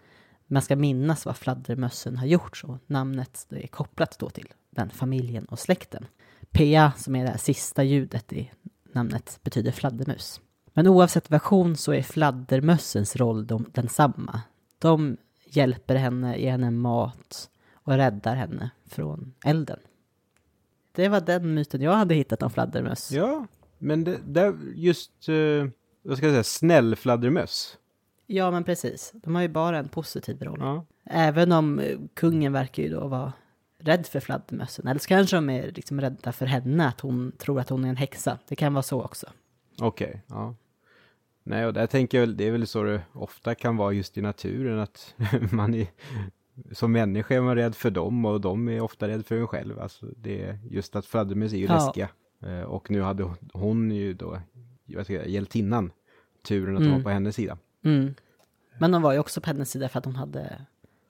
man ska minnas vad fladdermössen har gjort, så namnet är kopplat då till den familjen och släkten. Pea, som är det här sista ljudet i namnet, betyder fladdermus. Men oavsett version så är fladdermössens roll de, densamma. De hjälper henne, ger henne mat och räddar henne från elden. Det var den myten jag hade hittat om fladdermöss. Ja, men det, det just, uh, vad ska jag säga, snäll fladdermöss. Ja, men precis. De har ju bara en positiv roll. Ja. Även om eh, kungen verkar ju då vara rädd för fladdermössen. Eller så kanske de är liksom rädda för henne, att hon tror att hon är en häxa. Det kan vara så också. Okej, okay, ja. Nej, och där tänker jag väl, det är väl så det ofta kan vara just i naturen, att man är som människa är man rädd för dem och de är ofta rädda för en själv. Alltså det är just att fladdermöss är ju ja. läskiga. Eh, och nu hade hon ju då, jag ska säga, hjältinnan, turen att mm. vara på hennes sida. Mm. Men de var ju också på hennes sida för att hon hade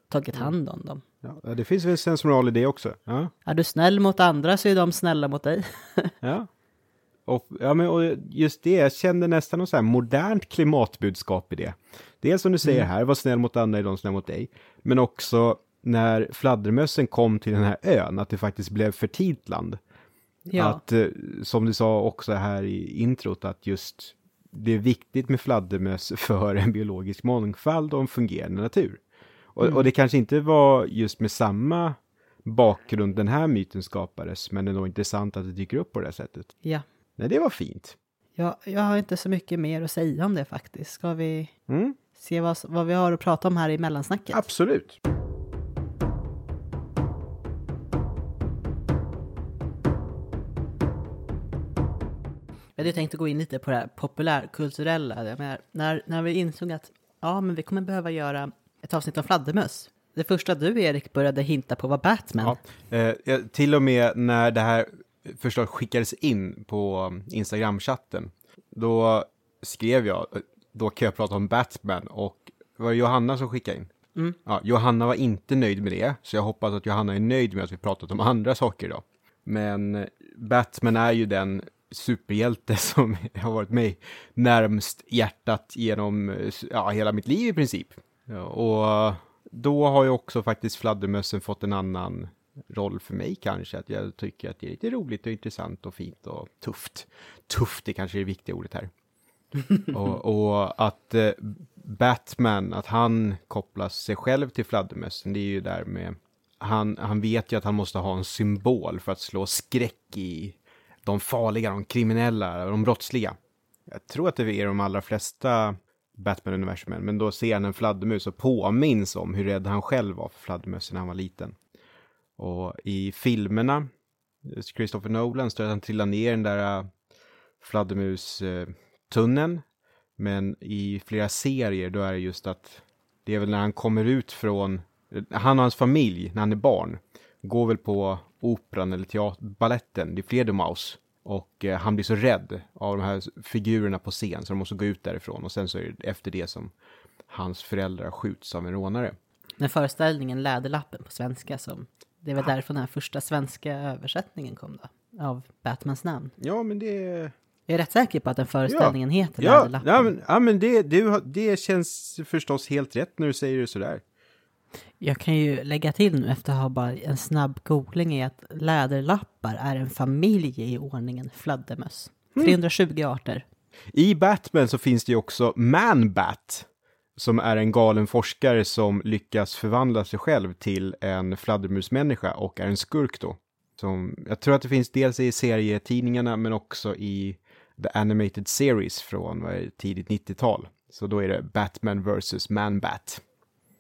tagit hand om dem. Ja, det finns väl sensmoral i det också. Ja. Är du snäll mot andra så är de snälla mot dig. ja. Och, ja, men och just det, jag kände nästan något så här modernt klimatbudskap i det. Dels som du säger mm. här, var snäll mot andra är de snälla mot dig. Men också när fladdermössen kom till den här ön, att det faktiskt blev fertilt land. Ja, Att, eh, som du sa också här i introt, att just det är viktigt med fladdermöss för en biologisk mångfald och en fungerande natur. Och, Mm. och det kanske inte var just med samma bakgrund den här myten skapades, men det är nog intressant att det dyker upp på det här sättet. ja. Nej, det var fint. ja. Jag har inte så mycket mer att säga om det faktiskt. Ska vi Mm, se vad, vad vi har att prata om här i mellansnacket? absolut. Jag hade tänkt att gå in lite på det här populärkulturella. Menar, när, när vi insåg att ja, men vi kommer behöva göra ett avsnitt om fladdermöss. Det första du, Erik, började hinta på var Batman. Ja, eh, till och med när det här förslaget skickades in på Instagram-chatten, då skrev jag, eh, då kan jag prata om Batman och det var Johanna som skickade in. Mm. Ja, Johanna var inte nöjd med det, så jag hoppas att Johanna är nöjd med att vi pratat om andra saker idag. Men eh, Batman är ju den superhjälte som har varit mig närmst hjärtat genom eh, ja, hela mitt liv i princip. Ja, och då har ju också faktiskt fladdermössen fått en annan roll för mig kanske. Att jag tycker att det är lite roligt och intressant och fint och tufft. Tufft är kanske det viktiga ordet här. och, och att eh, Batman, att han kopplas sig själv till fladdermössen, det är ju där med han, han vet ju att han måste ha en symbol för att slå skräck i de farliga, de kriminella, de brottsliga. Jag tror att det är de allra flesta Batman-universumen, men då ser han en fladdermus och påminns om hur rädd han själv var för fladdermöss när han var liten. Och i filmerna, eh, Christopher Nolan, står det att han trillar ner i den där eh, fladdermustunneln. Men i flera serier då är det just att det är väl när han kommer ut från, eh, han och hans familj när han är barn, går väl på operan eller teater, balletten, det är Fledermaus. Och eh, han blir så rädd av de här figurerna på scen så de måste gå ut därifrån. Och sen så är det efter det som hans föräldrar skjuts av en rånare. Den föreställningen Läderlappen på svenska som det är väl därifrån den här första svenska översättningen kom då, av Batmans namn. Ja, men det... Jag är rätt säker på att den föreställningen heter Ja, Läderlappen. ja, men, ja, men det, det, det känns förstås helt rätt när du säger det sådär. Jag kan ju lägga till nu efter att ha bara en snabb googling i att läderlappar är en familj i ordningen fladdermöss. 320 arter. I Batman så finns det ju också Man-Bat, som är en galen forskare som lyckas förvandla sig själv till en fladdermusmänniska och är en skurk då. Som, jag tror att det finns dels i serietidningarna men också i The Animated Series från tidigt 90-tal. Så då är det Batman vs. Man-Bat.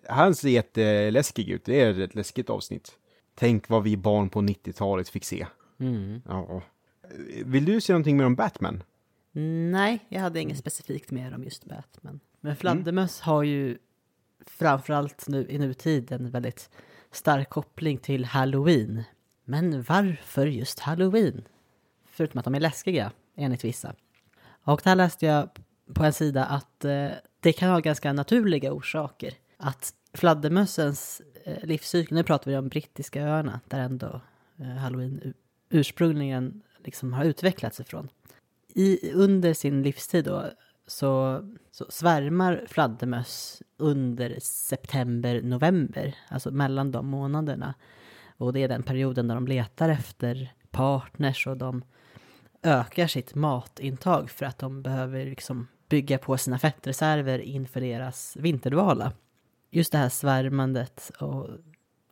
Han ser jätteläskig ut, det är ett läskigt avsnitt. Tänk vad vi barn på 90-talet fick se. Mm. Ja. Vill du se någonting mer om Batman? Nej, jag hade inget specifikt mer om just Batman. Men fladdermöss har ju framförallt nu i nutid en väldigt stark koppling till Halloween. Men varför just Halloween? Förutom att de är läskiga, enligt vissa. Och där läste jag på en sida att eh, det kan ha ganska naturliga orsaker. Att fladdermössens eh, livscykel, nu pratar vi om brittiska öarna, där ändå eh, Halloween ursprungligen liksom har utvecklats ifrån i, under sin livstid då, så, så svärmar fladdermöss under september, november, alltså mellan de månaderna. Och det är den perioden där de letar efter partners och de ökar sitt matintag för att de behöver liksom bygga på sina fettreserver inför deras vinterdvala. Just det här svärmandet och,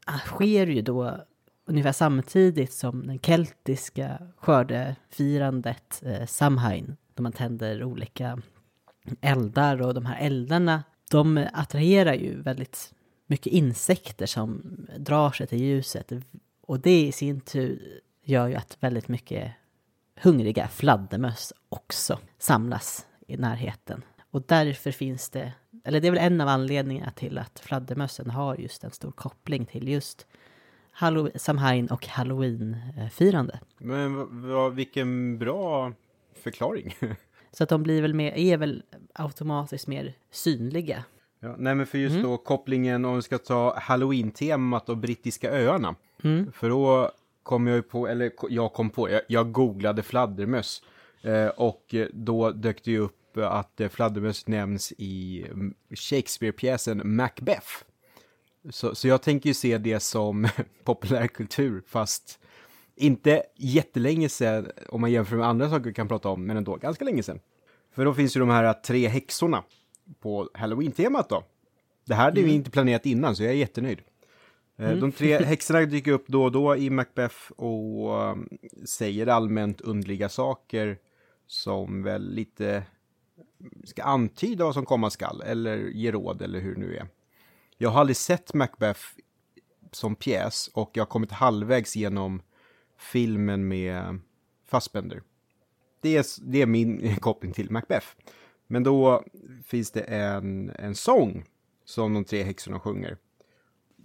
ah, sker ju då ungefär samtidigt som den keltiska skördefirandet eh, Samhain, då man tänder olika eldar och de här eldarna, de attraherar ju väldigt mycket insekter som drar sig till ljuset och det i sin tur gör ju att väldigt mycket hungriga fladdermöss också samlas i närheten. Och därför finns det, eller det är väl en av anledningarna till att fladdermössen har just en stor koppling till just Samhain och Halloween-firande. Men vad, vilken bra förklaring. Så att de blir väl mer, är väl automatiskt mer synliga. ja, nej men för just då kopplingen om vi ska ta halloween-temat och brittiska öarna. Mm. För då kom jag ju på, eller jag kom på, jag, jag googlade fladdermöss. Eh, och då dök det ju upp att eh, fladdermöss nämns i mm, Shakespeare-pjäsen Macbeth. Så, så jag tänker ju se det som populärkultur, fast inte jättelänge sedan, om man jämför med andra saker vi kan prata om, men ändå ganska länge sedan. För då finns ju de här tre häxorna på halloween-temat då. Det här hade vi inte planerat innan, så jag är jättenöjd. Eh, De tre häxorna dyker upp då och då i Macbeth och um, säger allmänt undliga saker som väl lite ska antyda vad som komma skall, eller ge råd, eller hur det nu är. Jag har aldrig sett Macbeth som pjäs och jag har kommit halvvägs genom filmen med Fassbender. Det är, det är min koppling till Macbeth. Men då finns det en, en sång som de tre häxorna sjunger.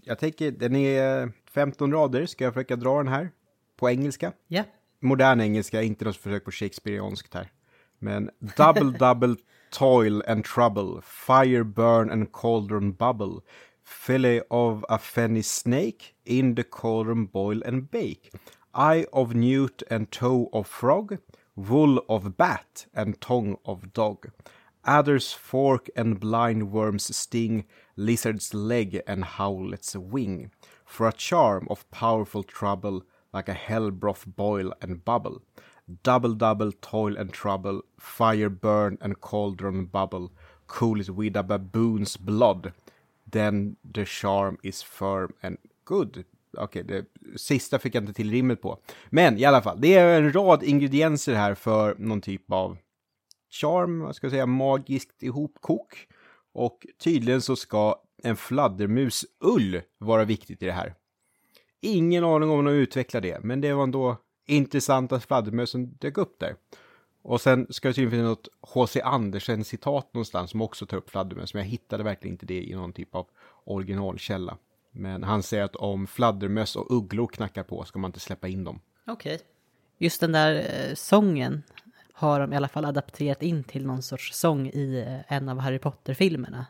Jag tänker, den är 15 rader, ska jag försöka dra den här på engelska? Ja. Modern engelska, inte något försök på shakespearianskt här. Men double double toil and trouble, fire burn and cauldron bubble, fillet of a fenny snake, in the cauldron boil and bake, eye of newt and toe of frog, wool of bat and tongue of dog, adder's fork and blind worm's sting, lizard's leg and howlet's wing, for a charm of powerful trouble, like a hell broth boil and bubble. Double double toil and trouble, fire burn and cauldron bubble, cool is with a baboon's blood. Then the charm is firm and good. Okej, det sista fick jag inte till rimmet på. Men i alla fall, det är en rad ingredienser här för någon typ av charm, vad ska jag säga, magiskt ihopkok. Och tydligen så ska en fladdermusull vara viktigt i det här. Ingen aning om de utvecklar det, men det var ändå intressant att fladdermössen dök upp där. Och sen ska det tydligen finnas något H.C. Andersen-citat någonstans som också tar upp fladdermöss, men jag hittade verkligen inte det i någon typ av originalkälla. Men han säger att om fladdermöss och ugglor knackar på ska man inte släppa in dem. Okej. Just den där eh, sången har de i alla fall adapterat in till någon sorts sång i eh, en av Harry Potter-filmerna.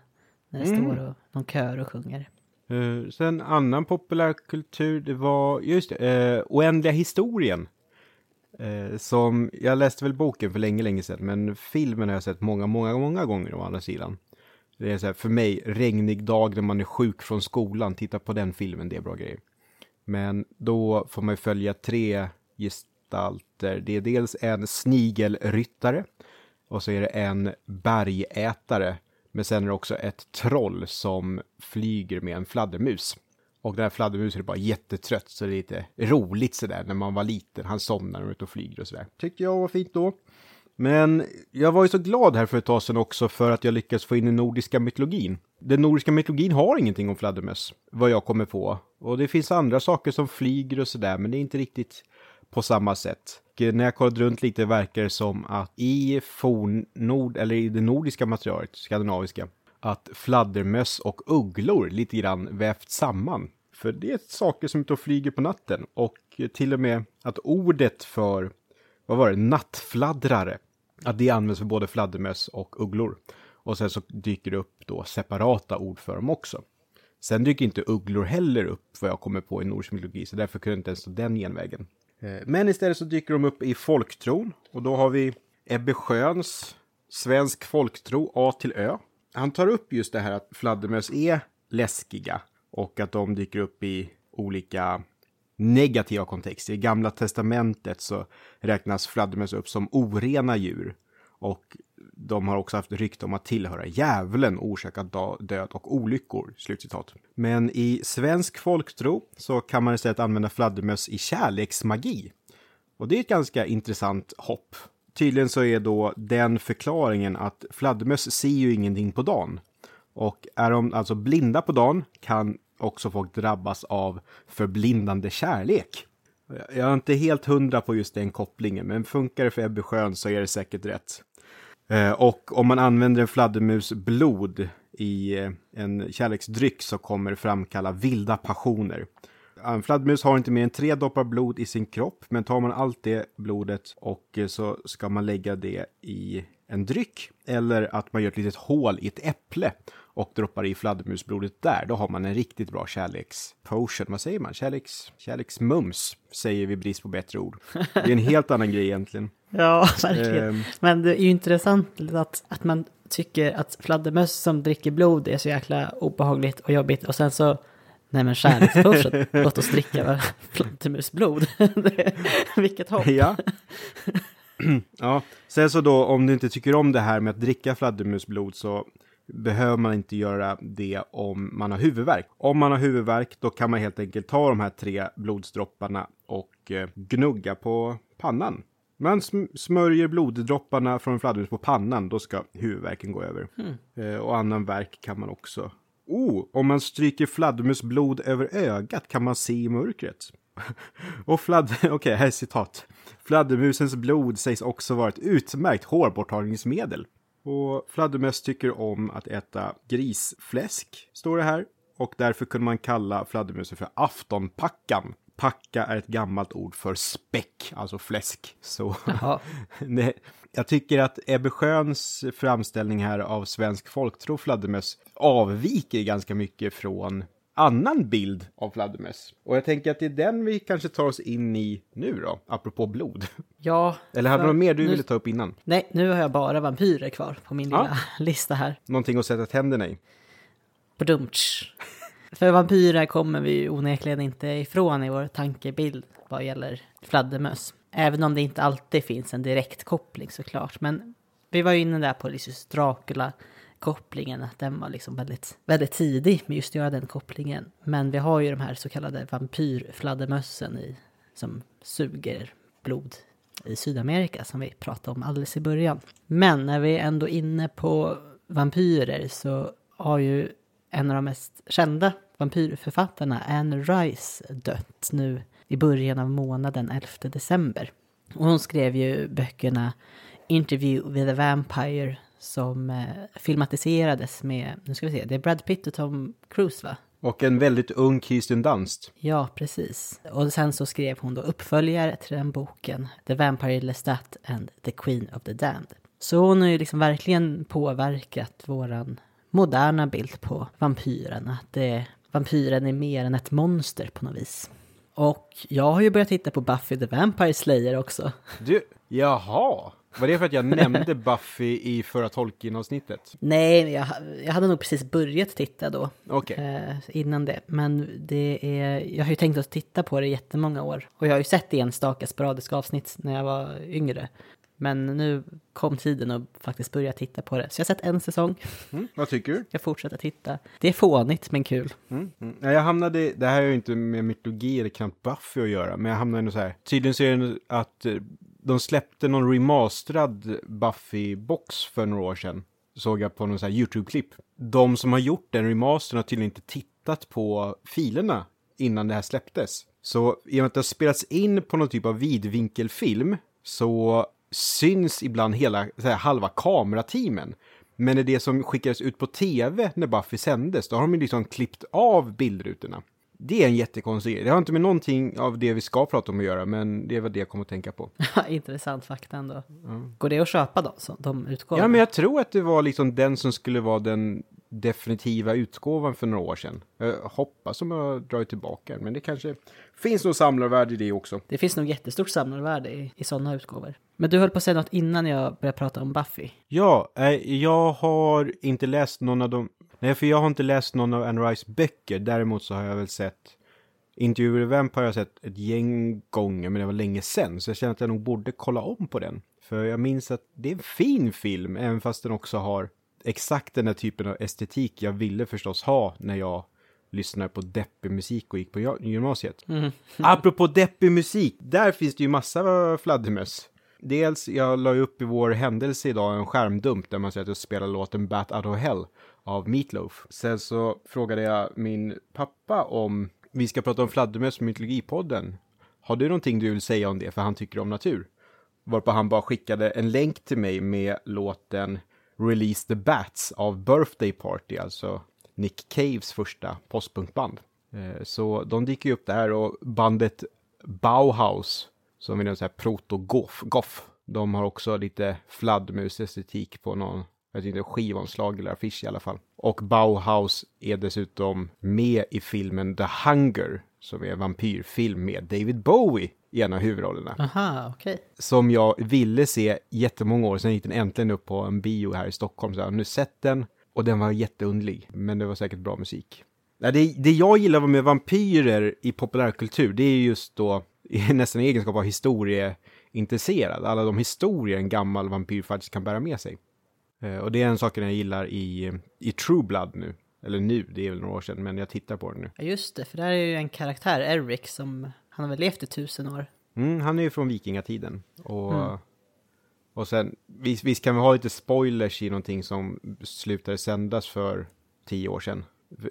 När det står och, någon kör och sjunger. Uh, sen annan populärkultur, det var, just det, uh, Oändliga historien. Uh, som, jag läste väl boken för länge, länge sedan, men filmen har jag sett många, många, många gånger å andra sidan. Det är så här, för mig, regnig dag när man är sjuk från skolan, titta på den filmen, det är bra grejer. Men då får man ju följa tre gestalter. Det är dels en snigelryttare och så är det en bergätare. Men sen är det också ett troll som flyger med en fladdermus. Och den här fladdermusen är bara jättetrött så det är lite roligt sådär när man var liten. Han somnar och är ute och flyger och sådär. Tyckte jag var fint då. Men jag var ju så glad här för ett tag sedan också för att jag lyckades få in den nordiska mytologin. Den nordiska mytologin har ingenting om fladdermöss, vad jag kommer på. Och det finns andra saker som flyger och sådär, men det är inte riktigt på samma sätt. Eh, när jag kollade runt lite verkar det som att i fornnord, eller i det nordiska materialet, skandinaviska, att fladdermöss och ugglor lite grann vävt samman. För det är saker som inte flyger på natten och till och med att ordet för, vad var det, nattfladdrare, att det används för både fladdermöss och ugglor. Och sen så dyker det upp då separata ord för dem också. Sen dyker inte ugglor heller upp vad jag kommer på i nordisk mytologi, så därför kunde inte ens ta den genvägen. Eh, men istället så dyker de upp i folktron och då har vi Ebbe Sjöns Svensk folktro A till Ö. Han tar upp just det här att fladdermöss är läskiga och att de dyker upp i olika negativa kontexter. I Gamla Testamentet så räknas fladdermöss upp som orena djur och de har också haft rykte om att tillhöra djävulen och orsaka död och olyckor. Slutcitat. Men i svensk folktro så kan man istället använda fladdermöss i kärleksmagi. Och det är ett ganska intressant hopp. Tydligen så är då den förklaringen att fladdermöss ser ju ingenting på dagen. Och är de alltså blinda på dagen kan också folk drabbas av förblindande kärlek. Jag är inte helt hundra på just den kopplingen, men funkar det för Ebbe Schön så är det säkert rätt. Eh, och om man använder en fladdermus blod i eh, en kärleksdryck så kommer det framkalla vilda passioner. En fladdermus har inte mer än tre droppar blod i sin kropp, men tar man allt det blodet och eh, så ska man lägga det i en dryck eller att man gör ett litet hål i ett äpple och droppar i fladdermusblodet där, då har man en riktigt bra kärlekspotion. Vad säger man? Kärleks, kärleksmums, säger vi brist på bättre ord. Det är en helt annan grej egentligen. Ja, verkligen. Ehm. Men det är ju intressant att, att man tycker att fladdermöss som dricker blod är så jäkla obehagligt och jobbigt. Och sen så Nej men kärlekskorset, låt oss dricka fladdermusblod. Vilket hopp. Ja. ja. Sen så då, om du inte tycker om det här med att dricka fladdermusblod så behöver man inte göra det om man har huvudvärk. Om man har huvudvärk, då kan man helt enkelt ta de här tre blodsdropparna och eh, gnugga på pannan. Man sm- smörjer bloddropparna från fladdermus på pannan, då ska huvudvärken gå över. Eh, och annan värk kan man också. Oh, om man stryker fladdermusblod över ögat kan man se i mörkret. Och fladd... Okej, här är citat. Fladdermusens blod sägs också vara ett utmärkt hårborttagningsmedel. Och fladdermöss tycker om att äta grisfläsk, står det här. Och därför kunde man kalla fladdermusen för aftonpackan. Packa är ett gammalt ord för späck, alltså fläsk. Så. Nej, jag tycker att Ebbe Sjöns framställning här av svensk folktro fladdermöss avviker ganska mycket från annan bild av fladdermöss. Och jag tänker att det är den vi kanske tar oss in i nu då, apropå blod. Ja. Eller hade du något mer du nu- ville ta upp innan? Nej, nu har jag bara vampyrer kvar på min Ja. lilla lista här. Någonting att sätta tänderna i? Badumtsch. För vampyrer kommer vi ju onekligen inte ifrån i vår tankebild vad gäller fladdermöss. Även om det inte alltid finns en direkt koppling såklart. Men vi var ju inne där på just Dracula-kopplingen, att den var liksom väldigt, väldigt tidig med just att göra den kopplingen. Men vi har ju de här så kallade vampyrfladdermössen i, som suger blod i Sydamerika som vi pratade om alldeles i början. Men när vi är ändå inne på vampyrer så har ju en av de mest kända vampyrförfattarna, Anne Rice, dött nu i början av månaden 11 december. Och hon skrev ju böckerna Interview with a Vampire som eh, filmatiserades med, nu ska vi se, det är Brad Pitt och Tom Cruise va? Och en väldigt ung Kirsten Dunst. Ja, precis. Och sen så skrev hon då uppföljare till den boken, The Vampire Lestat and The Queen of the Damned. Så hon har ju liksom verkligen påverkat våran moderna bild på vampyren, att det, vampyren är mer än ett monster på något vis. Och jag har ju börjat titta på Buffy the Vampire Slayer också. Du, jaha! Var det för att jag nämnde Buffy i förra Tolkien-avsnittet? Nej, jag, jag hade nog precis börjat titta då. Okej. eh, innan det. Men det är, jag har ju tänkt att titta på det i jättemånga år. Och jag har ju sett enstaka sporadiska avsnitt när jag var yngre. Men nu kom tiden att faktiskt börja titta på det. Så jag har sett en säsong. Mm, vad tycker du? Jag fortsätter titta. Det är fånigt men kul. Mm. Mm. Jag hamnade, det här är ju inte med mytologi eller knappt Buffy att göra, men jag hamnade nog så här. Tydligen så är det att eh, de släppte någon remasterad Buffy-box för några år sedan. Såg jag på någon så här YouTube-klipp. De som har gjort den remastern har tydligen inte tittat på filerna innan det här släpptes. Så i och med att det har spelats in på någon typ av vidvinkelfilm så syns ibland hela, här, halva kamerateamen. Men när det som skickades ut på tv när Buffy sändes, då har de ju liksom klippt av bildrutorna. Det är en jättekonstig grej. Det har inte med någonting av det vi ska prata om att göra, men det var det jag kom att tänka på. Intressant fakta ändå. Går det att köpa då? Så de utgår? Ja, men jag tror att det var liksom den som skulle vara den definitiva utgåvan för några år sedan. Jag hoppas som jag drar tillbaka men det kanske finns något samlarvärde i det också. Det finns nog jättestort samlarvärde i, i sådana utgåvor. Men du höll på att säga något innan jag började prata om Buffy. Ja, eh, jag har inte läst någon av dem. Nej, för jag har inte läst någon av Anne Rice böcker. Däremot så har jag väl sett Interview with a Vampire har jag sett ett gäng gånger, men det var länge sedan. Så jag känner att jag nog borde kolla om på den. För jag minns att det är en fin film, även fast den också har exakt den här typen av estetik jag ville förstås ha när jag lyssnade på deppig musik och gick på gymnasiet. Apropå deppig musik, där finns det ju massa fladdermöss. Dels, jag la upp i vår händelse idag en skärmdump där man säger att jag spelar låten Bat Out of Hell av Meatloaf. Sen så frågade jag min pappa om vi ska prata om fladdermöss på Mytologipodden. Har du någonting du vill säga om det? För han tycker om natur. Varpå han bara skickade en länk till mig med låten Release the Bats av Birthday Party, alltså Nick Caves första postpunkband. Eh, så de dyker ju upp där och bandet Bauhaus, som är en sån här proto-goff, de har också lite fladdermus-estetik på någon, jag inte, skivomslag eller affisch i alla fall. Och Bauhaus är dessutom med i filmen The Hunger, som är en vampyrfilm med David Bowie i en av huvudrollerna Aha, okej. som jag ville se jättemånga år sedan gick den äntligen upp på en bio här i Stockholm. Så jag har nu sett den och den var jätteundlig, men det var säkert bra musik. Det, det jag gillar med vampyrer i populärkultur, det är just då nästan i egenskap av historieintresserad. Alla de historier en gammal vampyr faktiskt kan bära med sig. Eh, och det är en sak jag gillar i, i True Blood nu. Eller nu, det är väl några år sedan, men jag tittar på den nu. Ja, just det, för där är ju en karaktär, Eric, som han har väl levt i tusen år. Mm, han är ju från vikingatiden. Och, mm. och sen, visst, visst kan vi ha lite spoilers i någonting som slutade sändas för tio år sedan.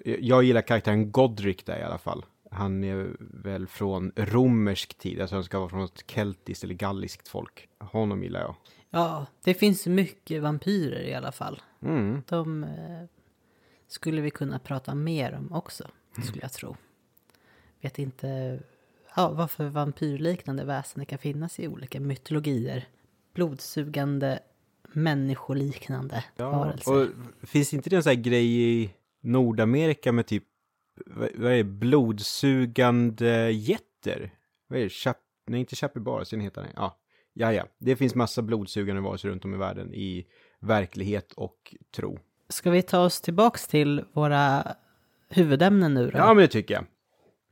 Jag gillar karaktären Godric där i alla fall. Han är väl från romersk tid, alltså han ska vara från ett keltiskt eller galliskt folk. Honom gillar jag. Ja, det finns mycket vampyrer i alla fall. Mm. De eh, skulle vi kunna prata mer om också, skulle jag tro. Vet inte ja, vad för vampyrliknande väsen kan finnas i olika mytologier. Blodsugande, människoliknande ja, varelser. Och finns inte det en sån här grej i Nordamerika med typ, vad är det, blodsugande jätter? Vad är det? Chap Nej, inte capybaras, den heter den. Ja, ja, ja. Det finns massa blodsugande varelser runt om i världen i verklighet och tro. Ska vi ta oss tillbaks till våra huvudämnen nu då? Ja, men det tycker jag.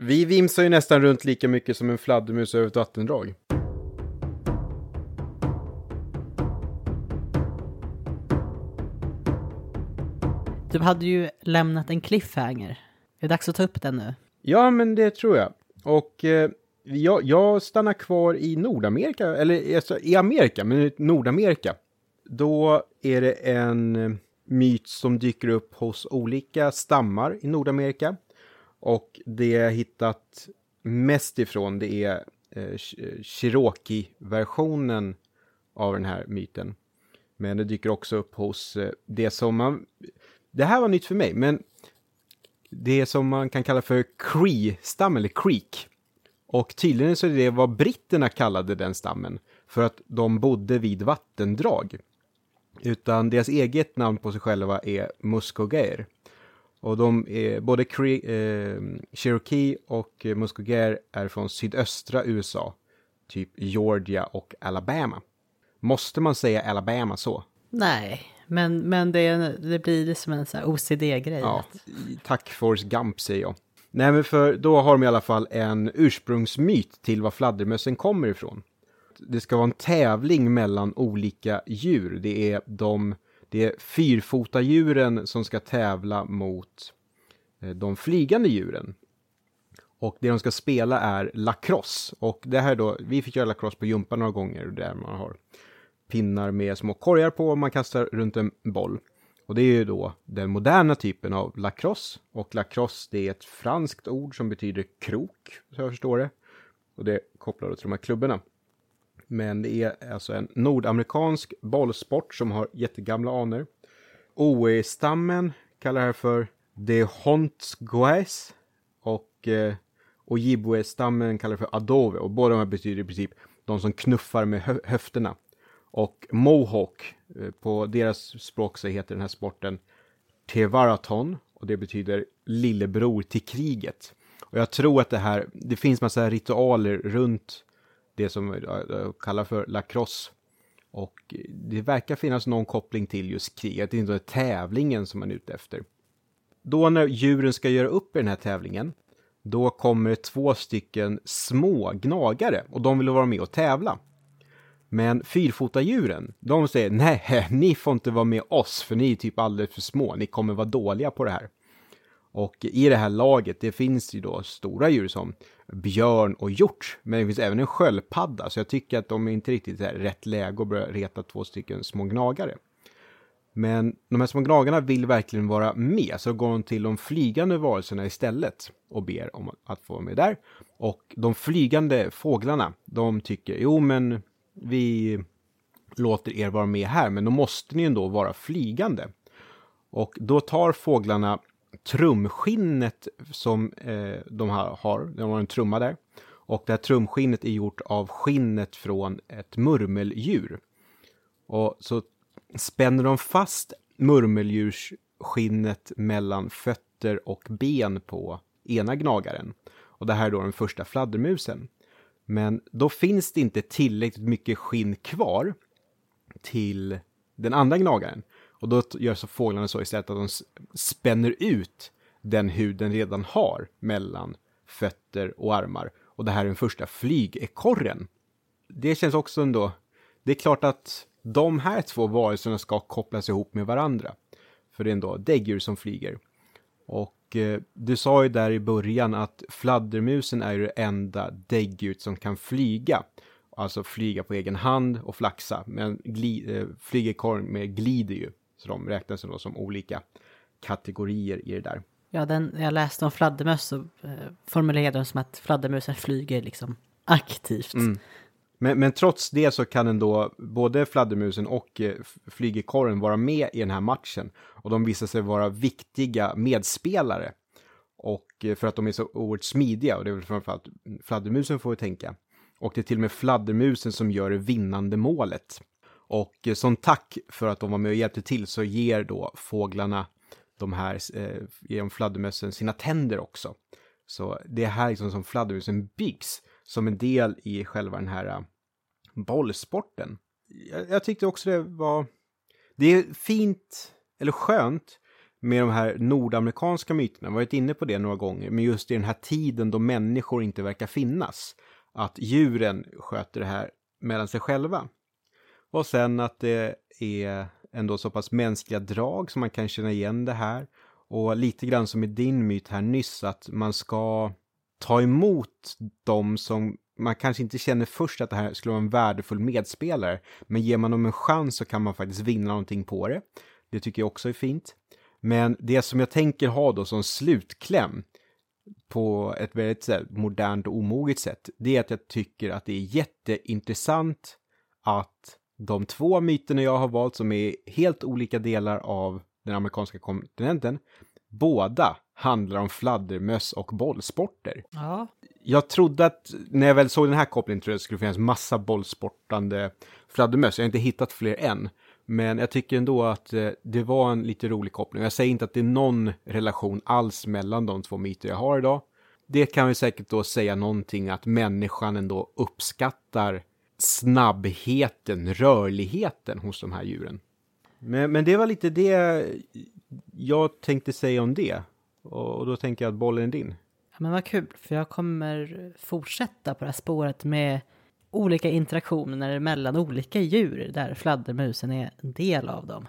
Vi vimsar ju nästan runt lika mycket som en fladdermus över ett vattendrag. Du hade ju lämnat en cliffhanger. Är det dags att ta upp den nu? Ja, men det tror jag. Och eh, jag, jag stannar kvar i Nordamerika, eller alltså, i Amerika, men Nordamerika. Då är det en myt som dyker upp hos olika stammar i Nordamerika. Och det jag hittat mest ifrån det är eh, Cherokee-versionen eh, av den här myten. Men det dyker också upp hos eh, det som man... Det här var nytt för mig, men det som man kan kalla för Cree-stam, eller Creek. Och tydligen så är det vad britterna kallade den stammen, för att de bodde vid vattendrag. Utan deras eget namn på sig själva är muskogaer. Och de är, både eh, Cherokee och Muskogear är från sydöstra USA. Typ Georgia och Alabama. Måste man säga Alabama så? Nej, men, men det, det blir som en OCD-grej. Ja, tack Forrest Gump säger jag. Nej men för då har de i alla fall en ursprungsmyt till var fladdermössen kommer ifrån. Det ska vara en tävling mellan olika djur. Det är de det är fyrfotadjuren som ska tävla mot eh, de flygande djuren. Och det de ska spela är lacrosse. Och det här då, vi fick göra lacrosse på Jumpa några gånger där man har pinnar med små korgar på och man kastar runt en boll. Och det är ju då den moderna typen av lacrosse. Och lacrosse det är ett franskt ord som betyder krok, så jag förstår det. Och det kopplar då till de här klubborna. Men det är alltså en nordamerikansk bollsport som har jättegamla anor. OE-stammen kallar det här för De Hontsgoes och eh, Ojibwe-stammen kallar det för Adove och båda de här betyder i princip de som knuffar med hö höfterna. Och Mohawk, eh, på deras språk så heter den här sporten Tevaraton och det betyder lillebror till kriget. Och jag tror att det här, det finns massa ritualer runt det som jag kallar för lacrosse. Och eh, det verkar finnas någon koppling till just kriget, det är inte tävlingen som man är ute efter. Då när djuren ska göra upp i den här tävlingen, då kommer två stycken små gnagare och de vill vara med och tävla. Men fyrfotadjuren, de säger nej, ni får inte vara med oss för ni är typ alldeles för små, ni kommer vara dåliga på det här. Och i det här laget, det finns ju då stora djur som björn och hjort, men det finns även en sköldpadda, så jag tycker att de är inte riktigt är rätt läge att börja reta två stycken små gnagare. Men de här små gnagarna vill verkligen vara med, så går de till de flygande varelserna istället och ber om att få vara med där. Och de flygande fåglarna, de tycker, jo men vi låter er vara med här, men då måste ni ändå vara flygande. Och då tar fåglarna trumskinnet som eh, de här har, de har en trumma där. Och det här trumskinnet är gjort av skinnet från ett murmeldjur. Och så spänner de fast murmeldjursskinnet mellan fötter och ben på ena gnagaren. Och det här är då den första fladdermusen. Men då finns det inte tillräckligt mycket skinn kvar till den andra gnagaren. Och då gör så fåglarna så istället att de spänner ut den hud den redan har mellan fötter och armar. Och det här är den första flygekorren. Det känns också ändå, det är klart att de här två varelserna ska kopplas ihop med varandra. För det är ändå däggdjur som flyger. Och eh, du sa ju där i början att fladdermusen är ju det enda däggdjuret som kan flyga. Alltså flyga på egen hand och flaxa. Men gli, eh, flygekorren med glider ju. Så de räknas då som olika kategorier i det där. Ja, den, jag läste om fladdermöss så eh, formulerade de som att fladdermusen flyger liksom aktivt. Mm. Men, men, trots det så kan ändå både fladdermusen och eh, flygekorren vara med i den här matchen. Och de visar sig vara viktiga medspelare. Och eh, för att de är så oerhört smidiga, och det är väl framförallt fladdermusen får vi tänka. Och det är till och med fladdermusen som gör det vinnande målet. Och eh, som tack för att de var med och hjälpte till så ger då fåglarna de här, eh, genom fladdermössen sina tänder också. Så det är här liksom som fladdermusen byggs som en del i själva den här uh, bollsporten. Jag, jag tyckte också det var... Det är fint, eller skönt, med de här nordamerikanska myterna. Jag har varit inne på det några gånger, men just i den här tiden då människor inte verkar finnas. Att djuren sköter det här mellan sig själva. Och sen att det är ändå så pass mänskliga drag som man kan känna igen det här. Och lite grann som i din myt här nyss, att man ska ta emot dem som man kanske inte känner först att det här skulle vara en värdefull medspelare. Men ger man dem en chans så kan man faktiskt vinna någonting på det. Det tycker jag också är fint. Men det som jag tänker ha då som slutkläm på ett väldigt här, modernt och omoget sätt, det är att jag tycker att det är jätteintressant att de två myterna jag har valt som är helt olika delar av den amerikanska kontinenten, båda handlar om fladdermöss och bollsporter. Ja. Jag trodde att, när jag väl såg den här kopplingen, tror jag det skulle finnas massa bollsportande fladdermöss. Jag har inte hittat fler än. Men jag tycker ändå att eh, det var en lite rolig koppling. Jag säger inte att det är någon relation alls mellan de två myter jag har idag. Det kan vi säkert då säga någonting att människan ändå uppskattar snabbheten, rörligheten hos de här djuren. Men, men det var lite det jag tänkte säga om det. Och, då tänker jag att bollen är din. Ja, men vad kul, för jag kommer fortsätta på det här spåret med olika interaktioner mellan olika djur där fladdermusen är en del av dem.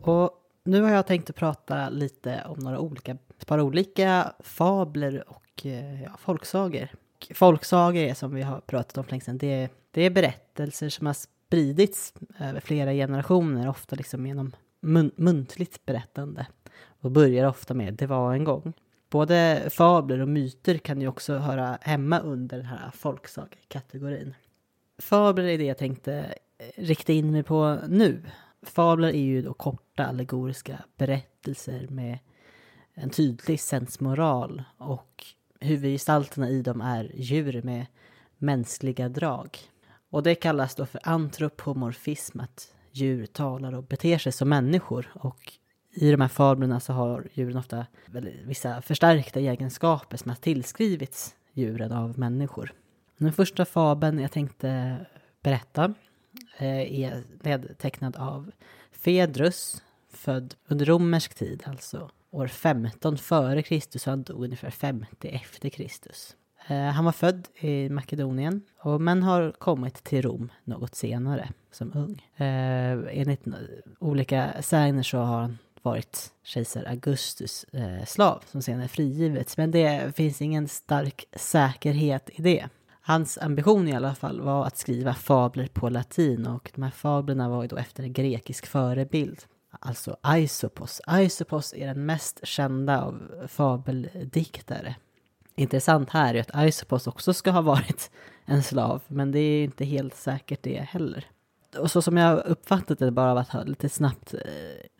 Och nu har jag tänkt att prata lite om några olika, ett par olika fabler och eh, ja, folksagor. Folksagor är som vi har pratat om för länge sedan, det, det är berättelser som har spridits över flera generationer, ofta liksom genom mun muntligt berättande. Och börjar ofta med det var en gång. Både fabler och myter kan ju också höra hemma under den här folksagekategorin. Fabler är det jag tänkte eh, rikta in mig på nu. Fabler är ju då korta allegoriska berättelser med en tydlig sensmoral och huvudgestalterna i dem är djur med mänskliga drag. Och det kallas då för antropomorfism, att djur talar och beter sig som människor. Och i de här fablerna så har djuren ofta vissa förstärkta egenskaper som har tillskrivits djuren av människor. Den första fabeln jag tänkte berätta eh, är nedtecknad av Fedrus, född under romersk tid, alltså år 15 före Kristus och han dog ungefär 50 efter Kristus. Eh, han var född i Makedonien men har kommit till Rom något senare som ung. Eh, enligt olika sägner så har han varit kejsar Augustus eh, slav som senare frigivits men det finns ingen stark säkerhet i det. Hans ambition i alla fall var att skriva fabler på latin och de här fablerna var ju då efter en grekisk förebild. Alltså Aisopos. Aisopos är den mest kända av fabeldiktare intressant här är att Aisopos också ska ha varit en slav, men det är inte helt säkert det heller. Och så som jag uppfattat det bara av att ha lite snabbt eh,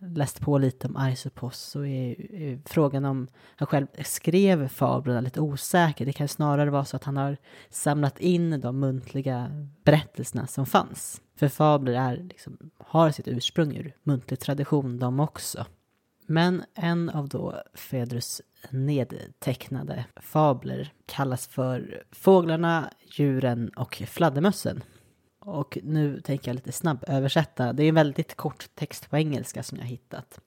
läst på lite om Aisopos så är frågan om han själv skrev fablerna lite osäker. Det kan snarare vara så att han har samlat in de muntliga berättelserna som fanns. För fabler är, liksom, har sitt ursprung ur muntlig tradition de också. Men en av då Fedrus nedtecknade fabler kallas för Fåglarna, djuren och fladdermössen. Och nu tänker jag lite snabböversätta. Det är en väldigt kort text på engelska som jag hittat.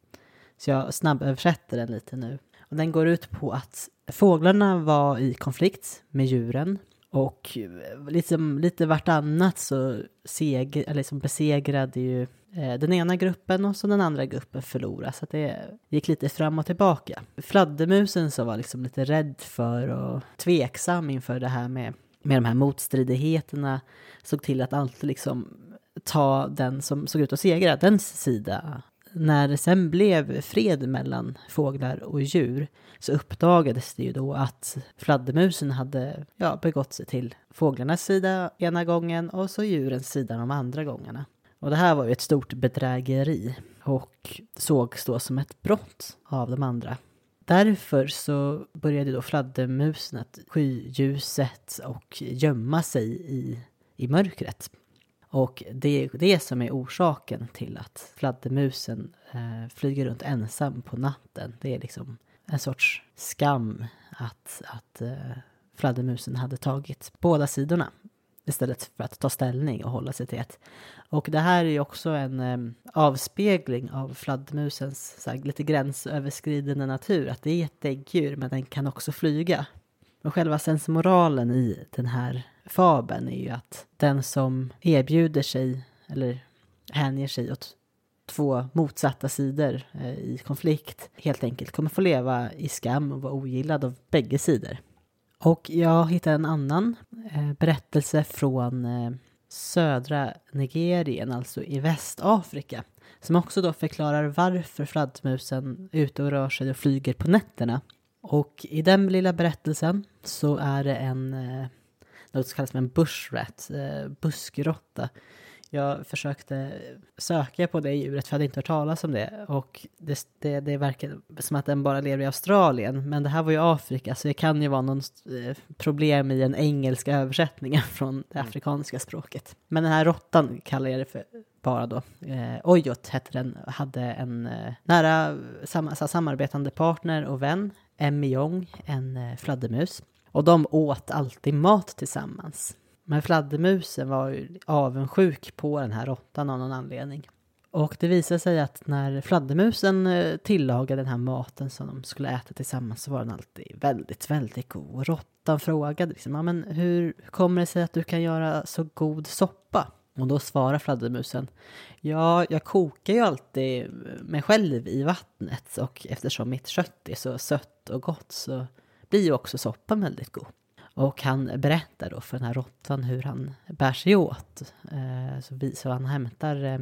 Så jag snabböversätter den lite nu. Och den går ut på att fåglarna var i konflikt med djuren och eh, liksom lite vartannat så seg, eller liksom besegrade ju eh, den ena gruppen och så den andra gruppen förlorade. Så det gick lite fram och tillbaka. Fladdermusen som var liksom lite rädd för och tveksam inför det här med, med de här motstridigheterna. Såg till att alltid liksom ta den som såg ut att segra, dens sida när det sen blev fred mellan fåglar och djur så uppdagades det ju då att fladdermusen hade ja, begått sig till fåglarnas sida ena gången och så djurens sida de andra gångerna. Och det här var ju ett stort bedrägeri och sågs då som ett brott av de andra. Därför så började då fladdermusen att sky ljuset och gömma sig i, i mörkret. Och det är det som är orsaken till att fladdermusen eh, flyger runt ensam på natten. Det är liksom en sorts skam att, att eh, fladdermusen hade tagit båda sidorna istället för att ta ställning och hålla sig till ett. Och det här är ju också en eh, avspegling av fladdermusens här, lite gränsöverskridande natur. Att det är ett däggdjur men den kan också flyga. Och själva sensmoralen i den här fabeln är ju att den som erbjuder sig eller hänger sig åt två motsatta sidor eh, i konflikt helt enkelt kommer få leva i skam och vara ogillad av bägge sidor. Och jag hittade en annan eh, berättelse från eh, södra Nigerien, alltså i Västafrika, som också då förklarar varför fladdermusen är ute och rör sig och flyger på nätterna. Och i den lilla berättelsen så är det en eh, något som kallas för en bushrat, eh, buskrotta. Jag försökte söka på det djuret för jag hade inte hört talas om det. Och det, det, det verkar som att den bara lever i Australien. Men det här var ju Afrika så det kan ju vara någon eh, problem i den engelska översättningen från det mm. afrikanska språket. Men den här råttan kallar jag det för bara då. Eh, Ojot hette den, hade en eh, nära sam samarbetande partner och vän, Emmy Jong, en eh, fladdermus. Och de åt alltid mat tillsammans. Men fladdermusen var ju avundsjuk på den här råttan av någon anledning. Och det visade sig att när fladdermusen eh, tillagade den här maten som de skulle äta tillsammans så var den alltid väldigt, väldigt god. Och råttan frågade liksom, ja, men hur kommer det sig att du kan göra så god soppa? Och då svarar fladdermusen, ja, jag kokar ju alltid mig själv i vattnet och eftersom mitt kött är så sött och gott så blir ju också soppan väldigt god. Och han berättar då för den här råttan hur han bär sig åt. Eh, så, vi, så han hämtar eh,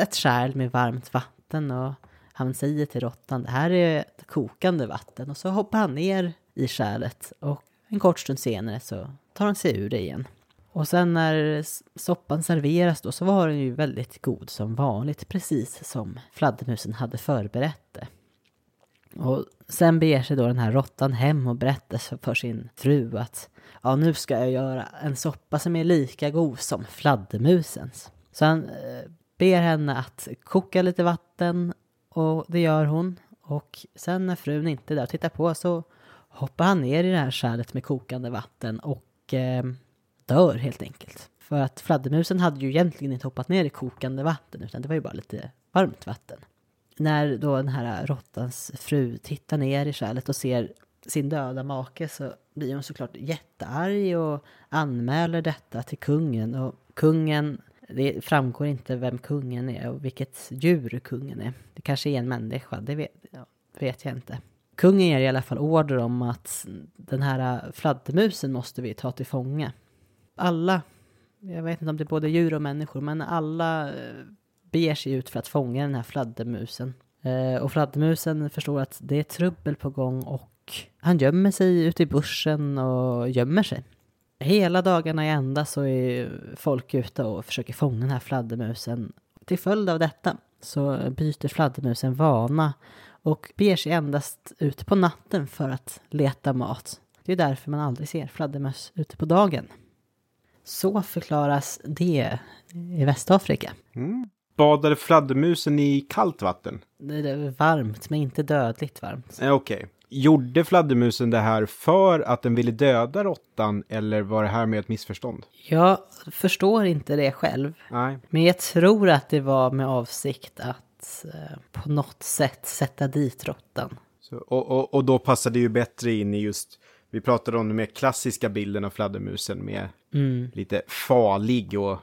ett kärl med varmt vatten och han säger till råttan det här är kokande vatten och så hoppar han ner i kärlet och en kort stund senare så tar han sig ur det igen. Och sen när soppan serveras då så var den ju väldigt god som vanligt, precis som fladdermusen hade förberett det. Och sen beger sig då den här råttan hem och berättar för sin fru att ja, nu ska jag göra en soppa som är lika god som fladdermusens. Så han eh, ber henne att koka lite vatten och det gör hon. Och sen när frun inte är där och tittar på så hoppar han ner i det här kärlet med kokande vatten och eh, dör helt enkelt. För att fladdermusen hade ju egentligen inte hoppat ner i kokande vatten utan det var ju bara lite varmt vatten när då den här råttans fru tittar ner i kärlet och ser sin döda make så blir hon såklart jättearg och anmäler detta till kungen. Och kungen, det framgår inte vem kungen är och vilket djur kungen är. Det kanske är en människa, det vet, vet jag inte. Kungen ger i alla fall order om att den här fladdermusen måste vi ta till fånga. Alla, jag vet inte om det är både djur och människor, men alla eh, beger sig ut för att fånga den här fladdermusen. Eh, och fladdermusen förstår att det är trubbel på gång och han gömmer sig ute i bussen och gömmer sig. Hela dagarna i ända så är folk ute och försöker fånga den här fladdermusen. Till följd av detta så byter fladdermusen vana och beger sig endast ut på natten för att leta mat. Det är därför man aldrig ser fladdermöss ute på dagen. Så förklaras det i Västafrika. Mm. Badade fladdermusen i kallt vatten? Det är varmt, men inte dödligt varmt. Eh, Okej. Okay. gjorde fladdermusen det här för att den ville döda råttan eller var det här med ett missförstånd? Jag förstår inte det själv. Nej. Men jag tror att det var med avsikt att eh, på något sätt sätta dit råttan. Så, och, och, och då passar det ju bättre in i just, vi pratade om den mer klassiska bilden av fladdermusen med Mm. lite farlig och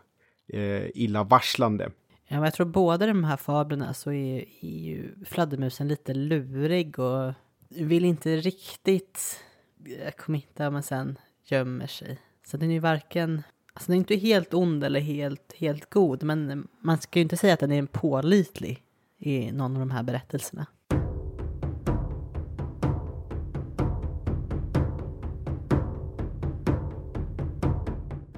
eh, illavarslande. Ja, men jag tror båda de här fablerna så är, är ju fladdermusen lite lurig och vill inte riktigt eh, committa men sen gömmer sig. Så den är ju varken, alltså den är inte helt ond eller helt, helt god men man ska ju inte säga att den är pålitlig i någon av de här berättelserna.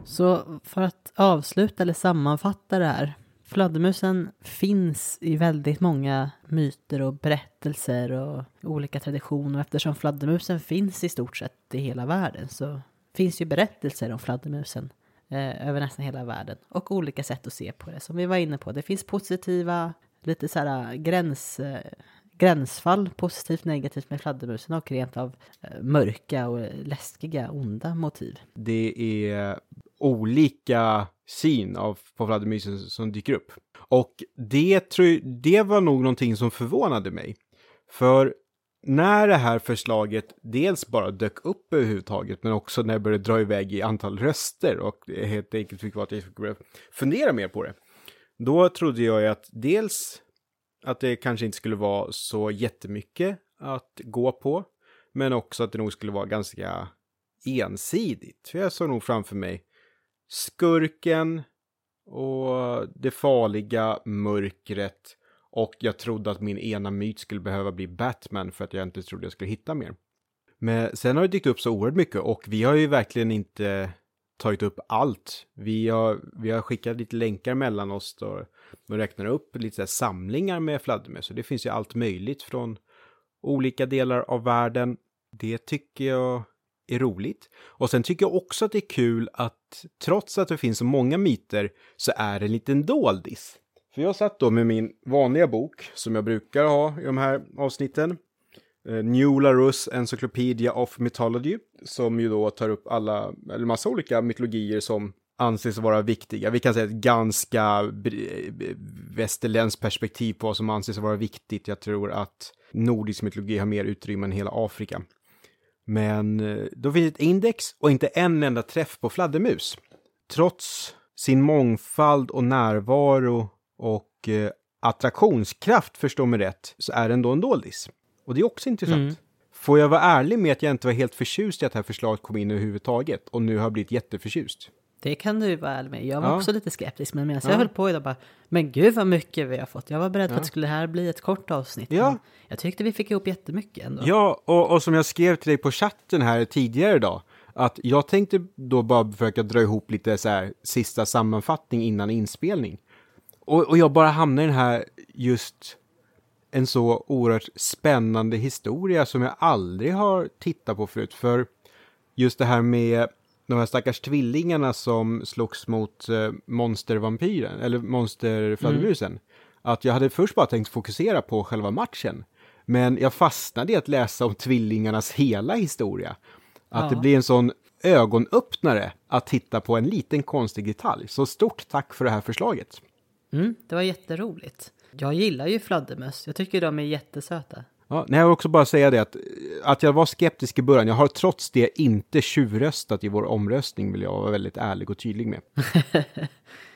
Så för att avsluta eller sammanfatta det här. Fladdermusen finns i väldigt många myter och berättelser och olika traditioner. Och eftersom fladdermusen finns i stort sett i hela världen så finns ju berättelser om fladdermusen eh, över nästan hela världen. Och olika sätt att se på det. Som vi var inne på, det finns positiva, lite så här gräns, eh, gränsfall, positivt negativt med fladdermusen och rent av eh, mörka och läskiga, onda motiv. Det är olika syn av, på fladdermusen som dyker upp. Och det, tror, det var nog någonting som förvånade mig. För när det här förslaget dels bara dök upp överhuvudtaget, men också när det började dra iväg i antal röster och helt enkelt fick vara att jag fick börja fundera mer på det. Då trodde jag ju att dels att det kanske inte skulle vara så jättemycket att gå på, men också att det nog skulle vara ganska ensidigt. För jag såg nog framför mig skurken och det farliga mörkret och jag trodde att min ena myt skulle behöva bli Batman för att jag inte trodde jag skulle hitta mer. Men sen har det dykt upp så oerhört mycket och vi har ju verkligen inte tagit upp allt. Vi har, vi har skickat lite länkar mellan oss då och räknar upp lite så här samlingar med fladdermöss. Så det finns ju allt möjligt från olika delar av världen. Det tycker jag är roligt. Och sen tycker jag också att det är kul att trots att det finns så många myter så är det en liten doldis. För jag satt då med min vanliga bok som jag brukar ha i de här avsnitten. Eh, New Larus Encyclopedia of Mythology som ju då tar upp alla, eller massa olika mytologier som anses vara viktiga. Vi kan säga ett ganska eh, västerländskt perspektiv på vad som anses vara viktigt. Jag tror att nordisk mytologi har mer utrymme än hela Afrika. Men eh, då finns ett index och inte en enda träff på fladdermus. Trots sin mångfald och närvaro och eh, attraktionskraft, förstå mig rätt, så är den då en doldis. Och det är också intressant. Mm. Får jag vara ärlig med att jag inte var helt förtjust i att det här förslaget kom in överhuvudtaget och nu har jag blivit jätteförtjust? Det kan du vara ärlig med. Jag var ja. också lite skeptisk, men medan ja. jag höll på idag bara, men gud vad mycket vi har fått. Jag var beredd på ja. att det skulle här bli ett kort avsnitt. Ja. Jag tyckte vi fick ihop jättemycket ändå. Ja, och, och som jag skrev till dig på chatten här tidigare idag, att jag tänkte då bara försöka dra ihop lite så här sista sammanfattning innan inspelning. Och, och jag bara hamnar i den här just en så oerhört spännande historia som jag aldrig har tittat på förut. För just det här med de här stackars tvillingarna som slogs mot eh, monstervampyren, eller monsterfladdermusen. Mm. Att jag hade först bara tänkt fokusera på själva matchen. Men jag fastnade i att läsa om tvillingarnas hela historia. Att ja. det blir en sån ögonöppnare att titta på en liten konstig detalj. Så stort tack för det här förslaget. Mm, det var jätteroligt. Jag gillar ju fladdermöss. Jag tycker de är jättesöta. Ja, nej, jag vill också bara säga det att, att jag var skeptisk i början. Jag har trots det inte tjuvröstat i vår omröstning, vill jag vara väldigt ärlig och tydlig med.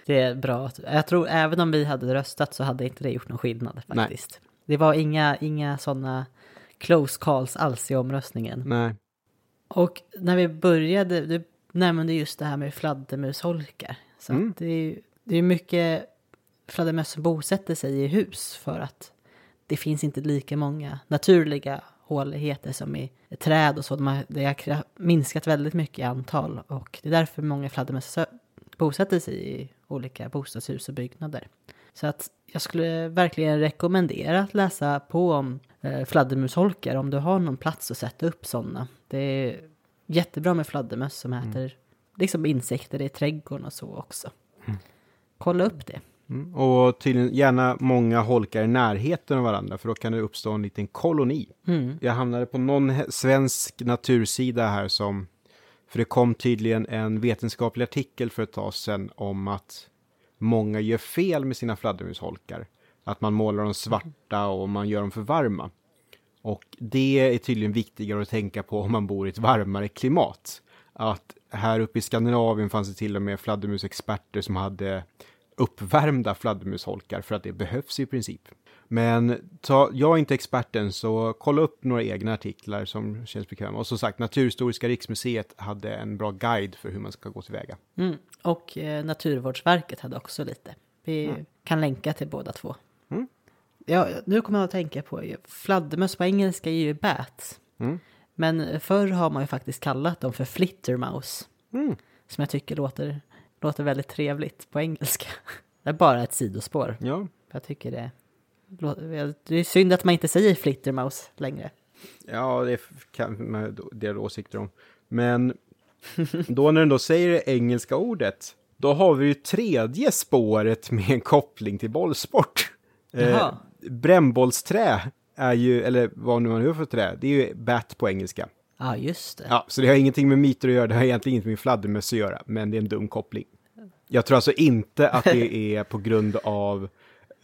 det är bra. Jag tror även om vi hade röstat så hade inte det gjort någon skillnad faktiskt. Nej. Det var inga, inga sådana close calls alls i omröstningen. Nej. Och när vi började, du nämnde just det här med fladdermusholkar. Så mm. det är det är mycket fladdermöss som bosätter sig i hus för att det finns inte lika många naturliga håligheter som i träd och så. De har, det har minskat väldigt mycket i antal och det är därför många fladdermöss bosätter sig i olika bostadshus och byggnader. Så att jag skulle verkligen rekommendera att läsa på om eh, fladdermusholkar om du har någon plats att sätta upp sådana. Det är jättebra med fladdermöss som mm. äter liksom insekter i trädgården och så också. Mm. Kolla upp det. Mm. Och tydligen gärna många holkar i närheten av varandra för då kan det uppstå en liten koloni. Mm. Jag hamnade på någon svensk natursida här som, för det kom tydligen en vetenskaplig artikel för ett tag sedan om att många gör fel med sina fladdermusholkar. Att man målar dem svarta och man gör dem för varma. Och det är tydligen viktigare att tänka på om man bor i ett varmare klimat. Att här uppe i Skandinavien fanns det till och med fladdermusexperter som hade uppvärmda fladdermusholkar för att det behövs i princip. Men ta, jag är inte experten så kolla upp några egna artiklar som känns bekväma. Och som sagt, Naturhistoriska riksmuseet hade en bra guide för hur man ska gå tillväga. Mm. Och eh, Naturvårdsverket hade också lite. Vi kan länka till båda två. Mm. Ja, nu kommer jag att tänka på fladdermöss på engelska är ju bats. Mm. Men förr har man ju faktiskt kallat dem för flittermouse. Mm. Som jag tycker låter, låter väldigt trevligt på engelska. Det är bara ett sidospår. Ja, Jag tycker det. Det är synd att man inte säger flittermouse längre. Ja, det kan man dela åsikter om. Men då när den då säger det engelska ordet, då har vi ju tredje spåret med en koppling till bollsport. Eh, Jaha. brännbollsträ är ju, eller vad nu man nu för trä, det är ju bat på engelska. Ja, just det. Ja, så det har ingenting med myter att göra, det har egentligen inget med fladdermöss att göra, men det är en dum koppling. Jag tror alltså inte att det är på grund av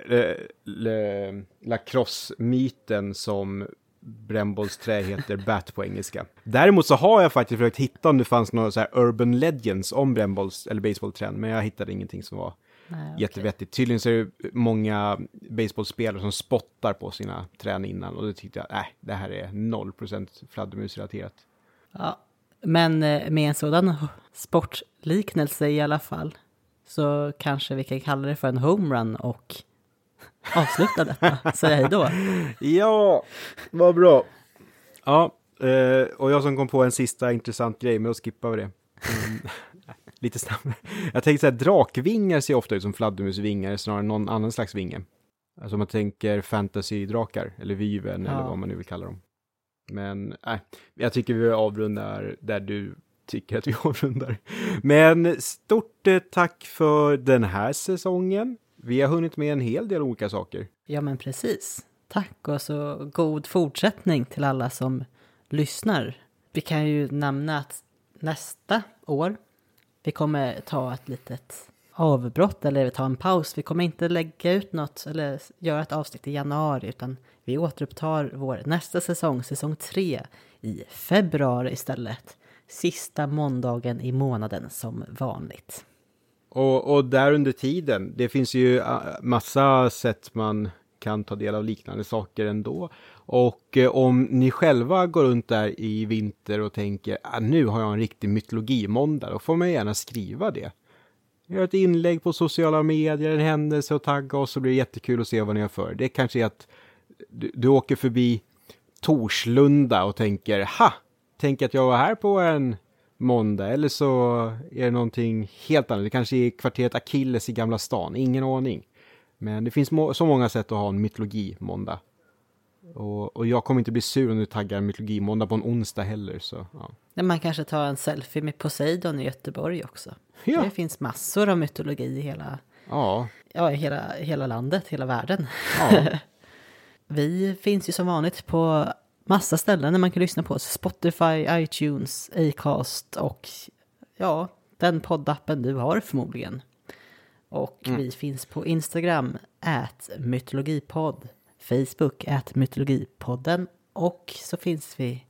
eh, lacrosse-myten som brännbollsträ heter bat på engelska. Däremot så har jag faktiskt försökt hitta om det fanns några så här urban legends om brännbolls eller baseballträn, men jag hittade ingenting som var Nej, jättevettigt. Tydligen så är det många baseballspelare som spottar på sina trän innan och det tyckte jag, nej, det här är 0% fladdermusrelaterat. Ja, men eh, med en sådan sportliknelse i alla fall så kanske vi kan kalla det för en homerun och avsluta detta. Säga hej då. Ja, vad bra. Ja, eh, och jag som kom på en sista intressant grej, men då skippar vi det. Mm, lite snabbare. Jag tänkte så här, drakvingar ser ofta ut som fladdermusvingar snarare än någon annan slags vinge. Alltså om man tänker fantasy-drakar, eller vyven, Ja. eller vad man nu vill kalla dem. Men nej, jag tycker vi avrundar där du tycker att vi avrundar. Men stort eh, tack för den här säsongen. Vi har hunnit med en hel del olika saker. Ja, men precis. Tack och så god fortsättning till alla som lyssnar. Vi kan ju nämna att nästa år, vi kommer ta ett litet avbrott eller ta en paus. Vi kommer inte lägga ut något eller göra ett avsnitt i januari utan vi återupptar vår nästa säsong, säsong tre, i februari istället. Sista måndagen i månaden som vanligt. Och, och där under tiden, det finns ju äh, massa sätt man kan ta del av liknande saker ändå. Och eh, om ni själva går runt där i vinter och tänker ah, nu har jag en riktig mytologimåndag, då får man gärna skriva det. Gör ett inlägg på sociala medier, en händelse och tagga oss så blir det jättekul att se vad ni har för. Det kanske är att du, du åker förbi Torslunda och tänker ha, tänk att jag var här på en måndag eller så är det någonting helt annat. Det kanske är kvarteret Achilles i Gamla stan, ingen aning. Men det finns må- så många sätt att ha en mytologimåndag. Och, och jag kommer inte bli sur om du taggar mytologimåndag på en onsdag heller. Så, ja. Man kanske tar en selfie med Poseidon i Göteborg också. Ja. Det finns massor av mytologi i hela, Ja, ja, hela, hela landet, hela världen. ja. Vi finns ju som vanligt på massa ställen där man kan lyssna på oss. Spotify, iTunes, Acast och ja, den poddappen du har förmodligen. Och vi finns på Instagram, at mytologipodd, Facebook, at mytologipodden och så finns vi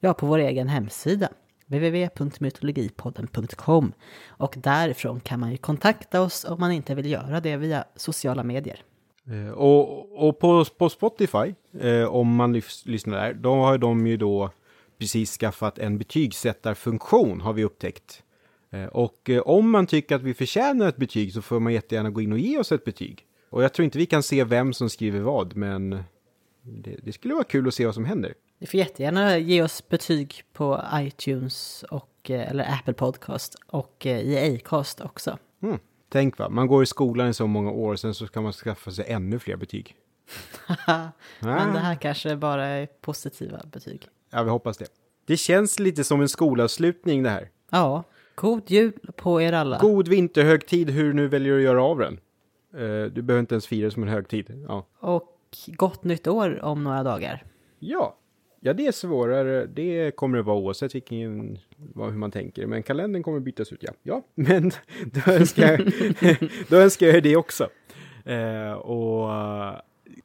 ja, på vår egen hemsida www.mytologipodden.com och därifrån kan man ju kontakta oss om man inte vill göra det via sociala medier. Eh, Och, och på, på Spotify, eh, om man lys, lyssnar där, då har de ju då precis skaffat en betygssättarfunktion har vi upptäckt. Eh, och om man tycker att vi förtjänar ett betyg så får man jättegärna gå in och ge oss ett betyg. Och jag tror inte vi kan se vem som skriver vad, men det, det skulle vara kul att se vad som händer. Ni får jättegärna ge oss betyg på iTunes och, eller Apple Podcast och i Acast också. Mm. Tänk va, man går i skolan i så många år, sen så ska man skaffa sig ännu fler betyg. Men det här kanske bara är positiva betyg. Ja, vi hoppas det. Det känns lite som en skolavslutning det här. Ja, god jul på er alla. God vinterhögtid, hur du nu väljer att göra av den. Eh, du behöver inte ens fira som en högtid. Ja. Och gott nytt år om några dagar. Ja, ja det är svårare. Det kommer det vara oavsett vilken, vad, hur man tänker. Men kalendern kommer bytas ut, ja. Ja, men då önskar jag, då önskar jag det också. Eh, och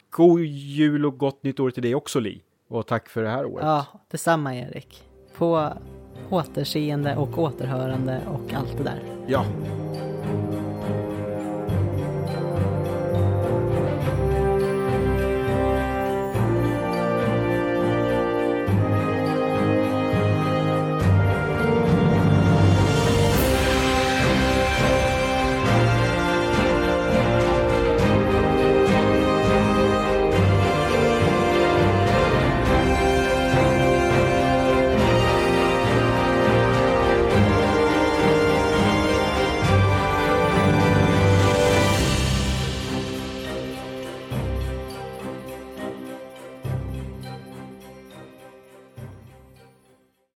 god jul och gott nytt år till dig också, Li. Och tack för det här året. Ja, detsamma Erik. På återseende och återhörande och allt det där. Ja,